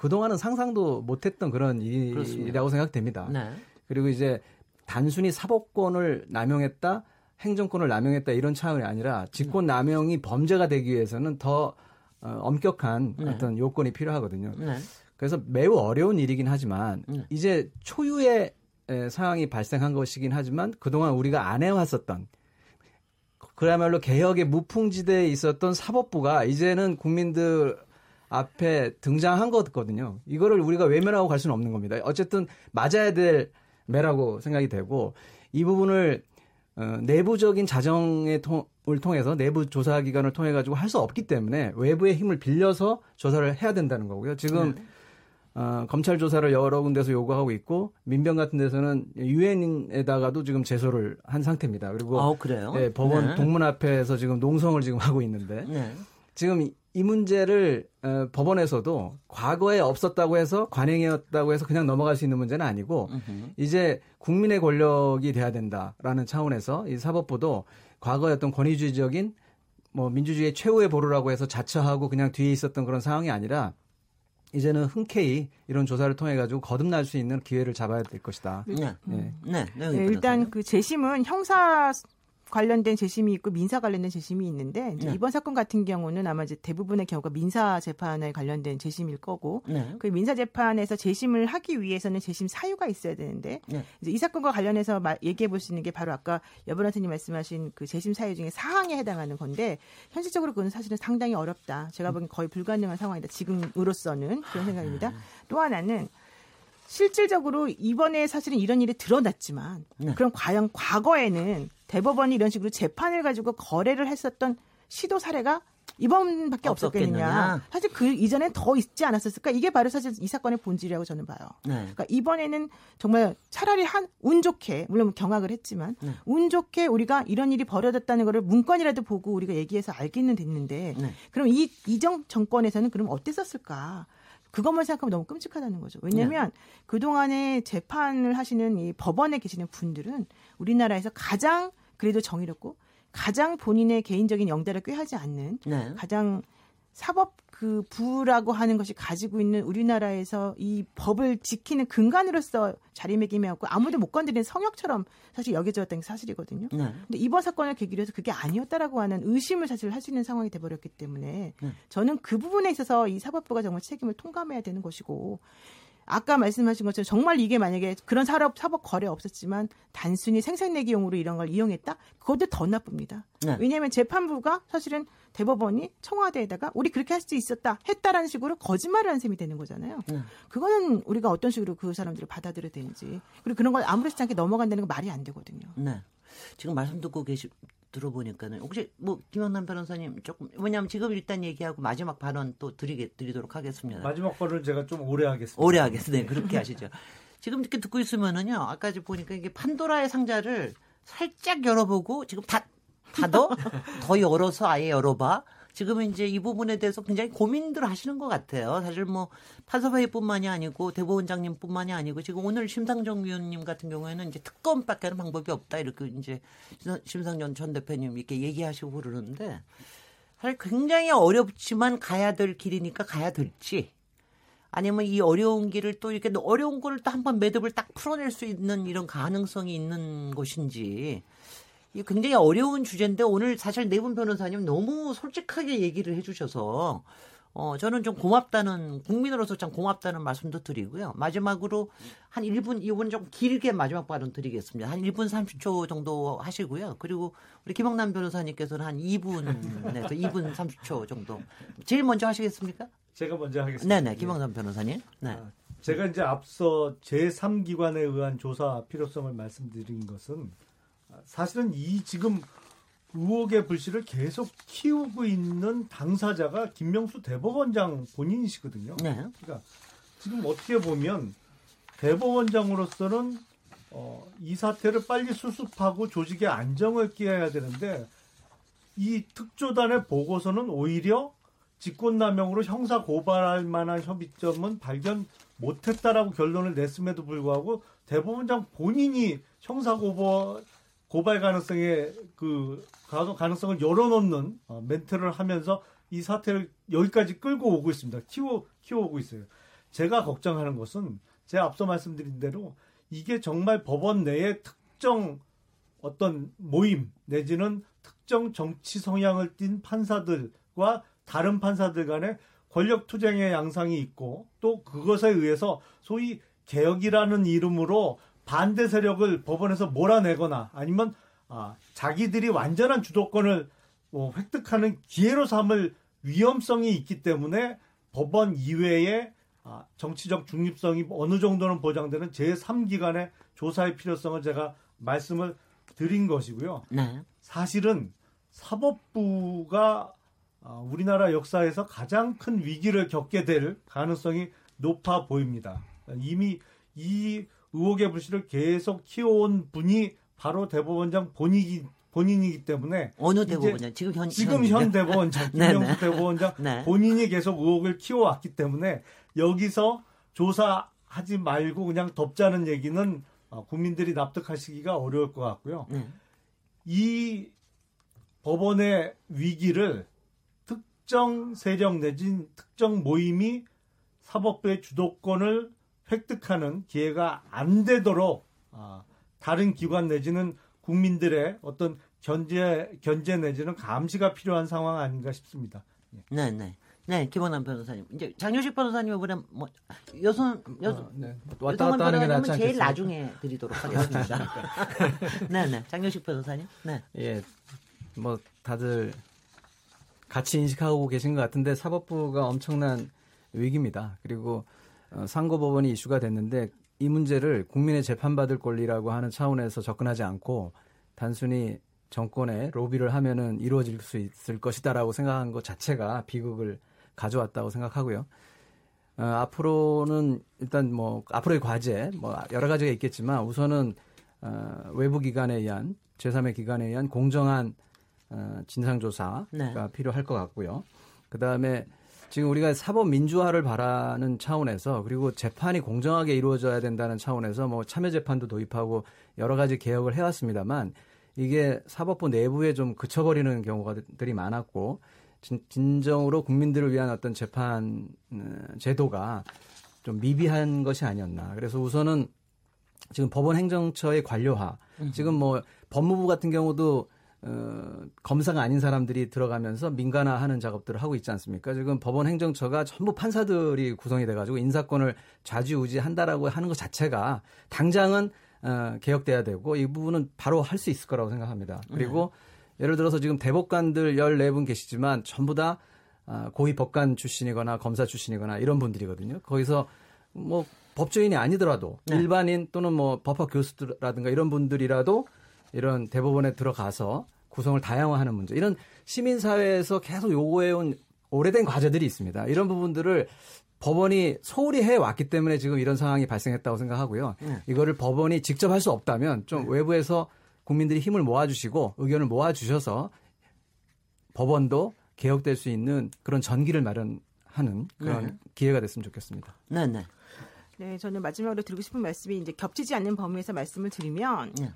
그동안은 상상도 못했던 그런 일이라고. 생각됩니다. 네. 그리고 이제 단순히 사법권을 남용했다, 행정권을 남용했다 이런 차원이 아니라 직권 남용이 범죄가 되기 위해서는 더 어, 엄격한 네. 어떤 요건이 필요하거든요. 네. 그래서 매우 어려운 일이긴 하지만 네. 이제 초유의 상황이 발생한 것이긴 하지만 그동안 우리가 안 해왔었던 그야말로 개혁의 무풍지대에 있었던 사법부가 이제는 국민들 앞에 등장한 거거든요. 이거를 우리가 외면하고 갈 수는 없는 겁니다. 어쨌든 맞아야 될 매라고 생각이 되고 이 부분을 어, 내부적인 자정의 통을 통해서 내부 조사 기관을 통해 가지고 할 수 없기 때문에 외부의 힘을 빌려서 조사를 해야 된다는 거고요. 지금 네. 어, 검찰 조사를 여러 군데서 요구하고 있고 민병 같은 데서는 유엔에다가도 지금 제소를 한 상태입니다. 그리고 아, 그래요? 네, 법원 네. 동문 앞에서 지금 농성을 지금 하고 있는데 네. 지금 이 문제를 어, 법원에서도 과거에 없었다고 해서 관행이었다고 해서 그냥 넘어갈 수 있는 문제는 아니고 으흠. 이제 국민의 권력이 돼야 된다라는 차원에서 이 사법부도 과거의 어떤 권위주의적인 뭐 민주주의의 최후의 보루라고 해서 자처하고 그냥 뒤에 있었던 그런 상황이 아니라 이제는 흔쾌히 이런 조사를 통해 가지고 거듭날 수 있는 기회를 잡아야 될 것이다. 네. 네. 네. 네. 네 일단 그 재심은 형사 관련된 재심이 있고 민사 관련된 재심이 있는데 네. 이번 사건 같은 경우는 아마 이제 대부분의 경우가 민사 재판에 관련된 재심일 거고 네. 그 민사 재판에서 재심을 하기 위해서는 재심 사유가 있어야 되는데 네. 이제 이 사건과 관련해서 얘기해 볼 수 있는 게 바로 아까 여변호사님 말씀하신 그 재심 사유 중에 사항에 해당하는 건데 현실적으로 그건 사실은 상당히 어렵다. 제가 보기엔 거의 불가능한 상황이다. 지금으로서는 그런 생각입니다. 아. 또 하나는 실질적으로 이번에 사실은 이런 일이 드러났지만 네. 그럼 과연 과거에는 대법원이 이런 식으로 재판을 가지고 거래를 했었던 시도 사례가 이번밖에 없었겠느냐. 없었겠느냐. 사실 그 이전에 더 있지 않았었을까? 이게 바로 사실 이 사건의 본질이라고 저는 봐요. 네. 그러니까 이번에는 정말 차라리 한 운 좋게 물론 경악을 했지만 네. 운 좋게 우리가 이런 일이 벌어졌다는 거를 문건이라도 보고 우리가 얘기해서 알기는 됐는데 네. 그럼 이 이정 정권에서는 그럼 어땠었을까? 그것만 생각하면 너무 끔찍하다는 거죠. 왜냐하면 네. 그동안에 재판을 하시는 이 법원에 계시는 분들은 우리나라에서 가장 그래도 정의롭고 가장 본인의 개인적인 영달을 꾀하지 않는 네. 가장 사법 그 부라고 하는 것이 가지고 있는 우리나라에서 이 법을 지키는 근간으로서 자리매김해왔고 아무도 못 건드리는 성역처럼 사실 여겨졌던 게 사실이거든요. 네. 근데 이번 사건을 계기로 해서 그게 아니었다라고 하는 의심을 사실 할 수 있는 상황이 돼버렸기 때문에 네. 저는 그 부분에 있어서 이 사법부가 정말 책임을 통감해야 되는 것이고 아까 말씀하신 것처럼 정말 이게 만약에 그런 사업 사법 거래 없었지만 단순히 생산내기용으로 이런 걸 이용했다 그것도 더 나쁩니다. 네. 왜냐하면 재판부가 사실은 대법원이 청와대에다가 우리 그렇게 할 수 있었다 했다라는 식으로 거짓말을 한 셈이 되는 거잖아요. 네. 그거는 우리가 어떤 식으로 그 사람들을 받아들여야 되는지 그리고 그런 걸 아무렇지 않게 넘어간다는 건 말이 안 되거든요. 네. 지금 말씀 듣고 계시 들어보니까는 혹시 뭐 김영남 변호사님 조금 왜냐하면 지금 일단 얘기하고 마지막 발언 또 드리게 드리도록 하겠습니다. 마지막 발언 제가 좀 오래 하겠습니다. 오래 하겠습니다. 네, 그렇게 하시죠. 지금 이렇게 듣고 있으면은요. 아까 보니까 이게 판도라의 상자를 살짝 열어보고 지금 다 닫어 더 열어서 아예 열어봐. 지금은 이제 이 부분에 대해서 굉장히 고민들 하시는 것 같아요. 사실 뭐 판사회의뿐만이 아니고 대법원장님뿐만이 아니고 지금 오늘 심상정 위원님 같은 경우에는 이제 특검밖에 하는 방법이 없다 이렇게 이제 심상정 전 대표님 이렇게 얘기하시고 그러는데 사실 굉장히 어렵지만 가야 될 길이니까 가야 될지 아니면 이 어려운 길을 또 이렇게 어려운 거를 또 한번 매듭을 딱 풀어낼 수 있는 이런 가능성이 있는 것인지 이 굉장히 어려운 주제인데 오늘 사실 네 분 변호사님 너무 솔직하게 얘기를 해주셔서 어, 저는 좀 고맙다는, 국민으로서 참 고맙다는 말씀도 드리고요. 마지막으로 한 1분, 이번 좀 길게 마지막 발언 드리겠습니다. 한 1분 30초 정도 하시고요. 그리고 우리 김영남 변호사님께서는 한 2분에서 2분 30초 정도. 제일 먼저 하시겠습니까? 제가 먼저 하겠습니다. 네네, 김영남 변호사님. 네. 아, 제가 이제 앞서 제3기관에 의한 조사 필요성을 말씀드린 것은 사실은 이 지금 의혹의 불씨를 계속 키우고 있는 당사자가 김명수 대법원장 본인이시거든요. 네. 그러니까 지금 어떻게 보면 대법원장으로서는 어, 이 사태를 빨리 수습하고 조직의 안정을 끼워야 되는데 이 특조단의 보고서는 오히려 직권남용으로 형사 고발할 만한 협의점은 발견 못했다라고 결론을 냈음에도 불구하고 대법원장 본인이 형사 고발 고발 가능성에 그 가능성을 열어놓는 어, 멘트를 하면서 이 사태를 여기까지 끌고 오고 있습니다. 키워 키워오고 있어요. 제가 걱정하는 것은 제가 앞서 말씀드린 대로 이게 정말 법원 내에 특정 어떤 모임 내지는 특정 정치 성향을 띤 판사들과 다른 판사들 간의 권력 투쟁의 양상이 있고 또 그것에 의해서 소위 개혁이라는 이름으로 반대 세력을 법원에서 몰아내거나 아니면 아, 자기들이 완전한 주도권을 뭐 획득하는 기회로 삼을 위험성이 있기 때문에 법원 이외에 아, 정치적 중립성이 어느 정도는 보장되는 제3기관의 조사의 필요성을 제가 말씀을 드린 것이고요. 네. 사실은 사법부가 아, 우리나라 역사에서 가장 큰 위기를 겪게 될 가능성이 높아 보입니다. 이미 이 의혹의 불씨를 계속 키워온 분이 바로 대법원장 본인이 본인이기 때문에 어느 대법원장 지금 현 지금 현 대법원장 네, 김영수 네. 대법원장 네. 본인이 계속 의혹을 키워왔기 때문에 여기서 조사하지 말고 그냥 덮자는 얘기는 어, 국민들이 납득하시기가 어려울 것 같고요. 네. 이 법원의 위기를 특정 세력 내진 특정 모임이 사법부의 주도권을 획득하는 기회가 안 되도록 아, 다른 기관 내지는 국민들의 어떤 견제 견제 내지는 감시가 필요한 상황 아닌가 싶습니다. 예. 네, 네. 네, 김원남 변호사님. 이제 장효식 변호사님 이번에 뭐 여성 여성 어, 네. 왔다 갔다 하는 게 낫지 제일 나중에 드리도록 하겠습니다. 네, 네. 장효식 변호사님. 네. 예. 뭐 다들 같이 인식하고 계신 것 같은데 사법부가 엄청난 위기입니다. 그리고 어, 상고법원이 이슈가 됐는데 이 문제를 국민의 재판받을 권리라고 하는 차원에서 접근하지 않고 단순히 정권에 로비를 하면은 이루어질 수 있을 것이다라고 생각한 것 자체가 비극을 가져왔다고 생각하고요. 어, 앞으로는 일단 뭐 앞으로의 과제 뭐 여러 가지가 있겠지만 우선은 어, 외부 기관에 의한 제3의 기관에 의한 공정한 어, 진상조사가 네. 필요할 것 같고요. 그 다음에 지금 우리가 사법 민주화를 바라는 차원에서 그리고 재판이 공정하게 이루어져야 된다는 차원에서 뭐 참여 재판도 도입하고 여러 가지 개혁을 해왔습니다만 이게 사법부 내부에 좀 그쳐버리는 경우들이 많았고 진, 진정으로 국민들을 위한 어떤 재판 어, 제도가 좀 미비한 것이 아니었나. 그래서 우선은 지금 법원 행정처의 관료화. 지금 뭐 법무부 같은 경우도 어, 검사가 아닌 사람들이 들어가면서 민간화하는 작업들을 하고 있지 않습니까? 지금 법원 행정처가 전부 판사들이 구성이 돼가지고 인사권을 좌지우지한다라고 하는 것 자체가 당장은 어, 개혁돼야 되고 이 부분은 바로 할 수 있을 거라고 생각합니다. 그리고 네. 예를 들어서 지금 대법관들 14분 계시지만 전부 다 어, 고위 법관 출신이거나 검사 출신이거나 이런 분들이거든요. 거기서 뭐 법조인이 아니더라도 네. 일반인 또는 뭐 법학 교수라든가 이런 분들이라도 이런 대법원에 들어가서 구성을 다양화하는 문제 이런 시민사회에서 계속 요구해온 오래된 과제들이 있습니다. 이런 부분들을 법원이 소홀히 해 왔기 때문에 지금 이런 상황이 발생했다고 생각하고요. 네. 이거를 법원이 직접 할 수 없다면 좀 네. 외부에서 국민들이 힘을 모아주시고 의견을 모아주셔서 법원도 개혁될 수 있는 그런 전기를 마련하는 그런 네. 기회가 됐으면 좋겠습니다. 네, 네. 네, 저는 마지막으로 드리고 싶은 말씀이 이제 겹치지 않는 범위에서 말씀을 드리면 네.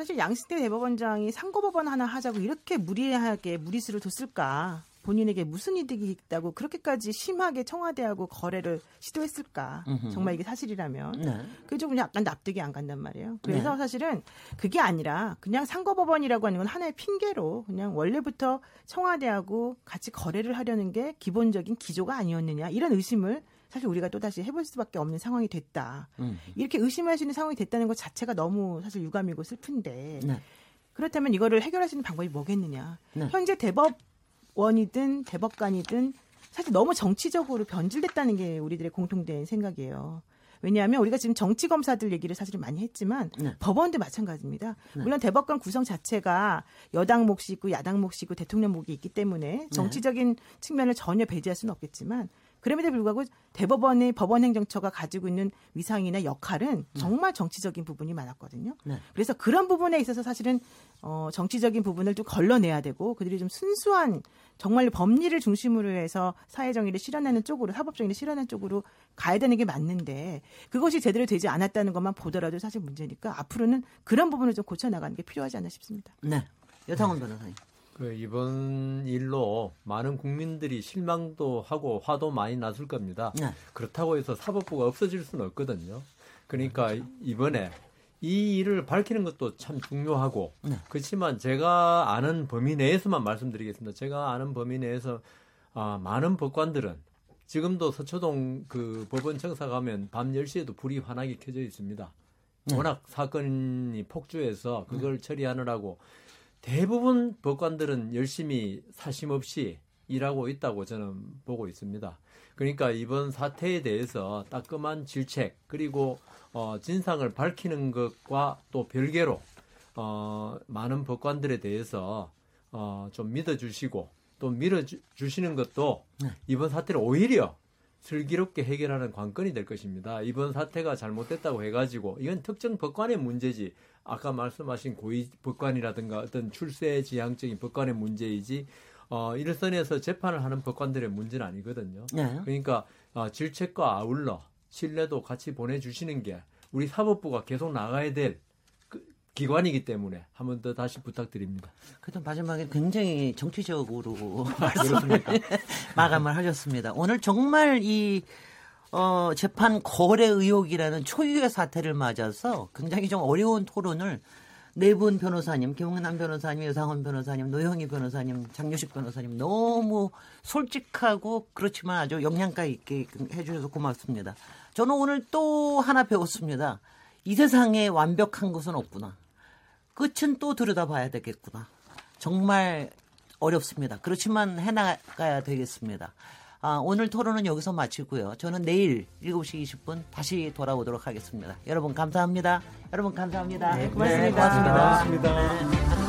사실 양승태 대법원장이 상고법원 하나 하자고 이렇게 무리하게 무리수를 뒀을까? 본인에게 무슨 이득이 있다고 그렇게까지 심하게 청와대하고 거래를 시도했을까? 음흠. 정말 이게 사실이라면 네. 그게 좀 약간 납득이 안 간단 말이에요. 그래서 네. 사실은 그게 아니라 그냥 상고법원이라고 하는 건 하나의 핑계로 그냥 원래부터 청와대하고 같이 거래를 하려는 게 기본적인 기조가 아니었느냐 이런 의심을 사실 우리가 또 다시 해볼 수밖에 없는 상황이 됐다. 음. 이렇게 의심할 수 있는 상황이 됐다는 것 자체가 너무 사실 유감이고 슬픈데 네. 그렇다면 이거를 해결할 수 있는 방법이 뭐겠느냐? 네. 현재 대법원이든 대법관이든 사실 너무 정치적으로 변질됐다는 게 우리들의 공통된 생각이에요. 왜냐하면 우리가 지금 정치 검사들 얘기를 사실은 많이 했지만 네. 법원도 마찬가지입니다. 네. 물론 대법관 구성 자체가 여당 몫이 있고 야당 몫이 있고 대통령 몫이 있기 때문에 네. 정치적인 측면을 전혀 배제할 수는 없겠지만 그럼에도 불구하고 대법원의 법원 행정처가 가지고 있는 위상이나 역할은 정말 정치적인 부분이 많았거든요. 네. 그래서 그런 부분에 있어서 사실은 어 정치적인 부분을 좀 걸러내야 되고 그들이 좀 순수한 정말 법리를 중심으로 해서 사회 정의를 실현하는 쪽으로 사법 정의를 실현하는 쪽으로 가야 되는 게 맞는데 그것이 제대로 되지 않았다는 것만 보더라도 사실 문제니까 앞으로는 그런 부분을 좀 고쳐 나가는 게 필요하지 않나 싶습니다. 네. 여상원 변호사님. 그 이번 일로 많은 국민들이 실망도 하고 화도 많이 났을 겁니다. 네. 그렇다고 해서 사법부가 없어질 수는 없거든요. 그러니까 이번에 이 일을 밝히는 것도 참 중요하고 네. 그렇지만 제가 아는 범위 내에서만 말씀드리겠습니다. 제가 아는 범위 내에서 아, 많은 법관들은 지금도 서초동 그 법원 청사 가면 밤 10시에도 불이 환하게 켜져 있습니다. 네. 워낙 사건이 폭주해서 그걸 네. 처리하느라고 대부분 법관들은 열심히 사심 없이 일하고 있다고 저는 보고 있습니다. 그러니까 이번 사태에 대해서 따끔한 질책 그리고 어, 진상을 밝히는 것과 또 별개로 어, 많은 법관들에 대해서 어, 좀 믿어주시고 또 밀어주시는 것도 네. 이번 사태를 오히려 슬기롭게 해결하는 관건이 될 것입니다. 이번 사태가 잘못됐다고 해가지고 이건 특정 법관의 문제지 아까 말씀하신 고위 법관이라든가 어떤 출세 지향적인 법관의 문제이지 어, 일선에서 재판을 하는 법관들의 문제는 아니거든요. 네. 그러니까 어, 질책과 아울러 신뢰도 같이 보내주시는 게 우리 사법부가 계속 나가야 될그 기관이기 때문에 한 번 더 다시 부탁드립니다. 그래도 마지막에 굉장히 정치적으로 마감을 하셨습니다. 오늘 정말 이 어, 재판 거래 의혹이라는 초유의 사태를 맞아서 굉장히 좀 어려운 토론을 네분 변호사님, 김웅남 변호사님, 여상원 변호사님, 노영희 변호사님, 장유식 변호사님 너무 솔직하고 그렇지만 아주 영양가 있게 해주셔서 고맙습니다. 저는 오늘 또 하나 배웠습니다. 이 세상에 완벽한 것은 없구나. 끝은 또 들여다봐야 되겠구나. 정말 어렵습니다. 그렇지만 해나가야 되겠습니다. 아, 오늘 토론은 여기서 마치고요. 저는 내일 7시 20분 다시 돌아오도록 하겠습니다. 여러분 감사합니다. 여러분 감사합니다. 네, 고맙습니다. 네, 고맙습니다. 고맙습니다. 네.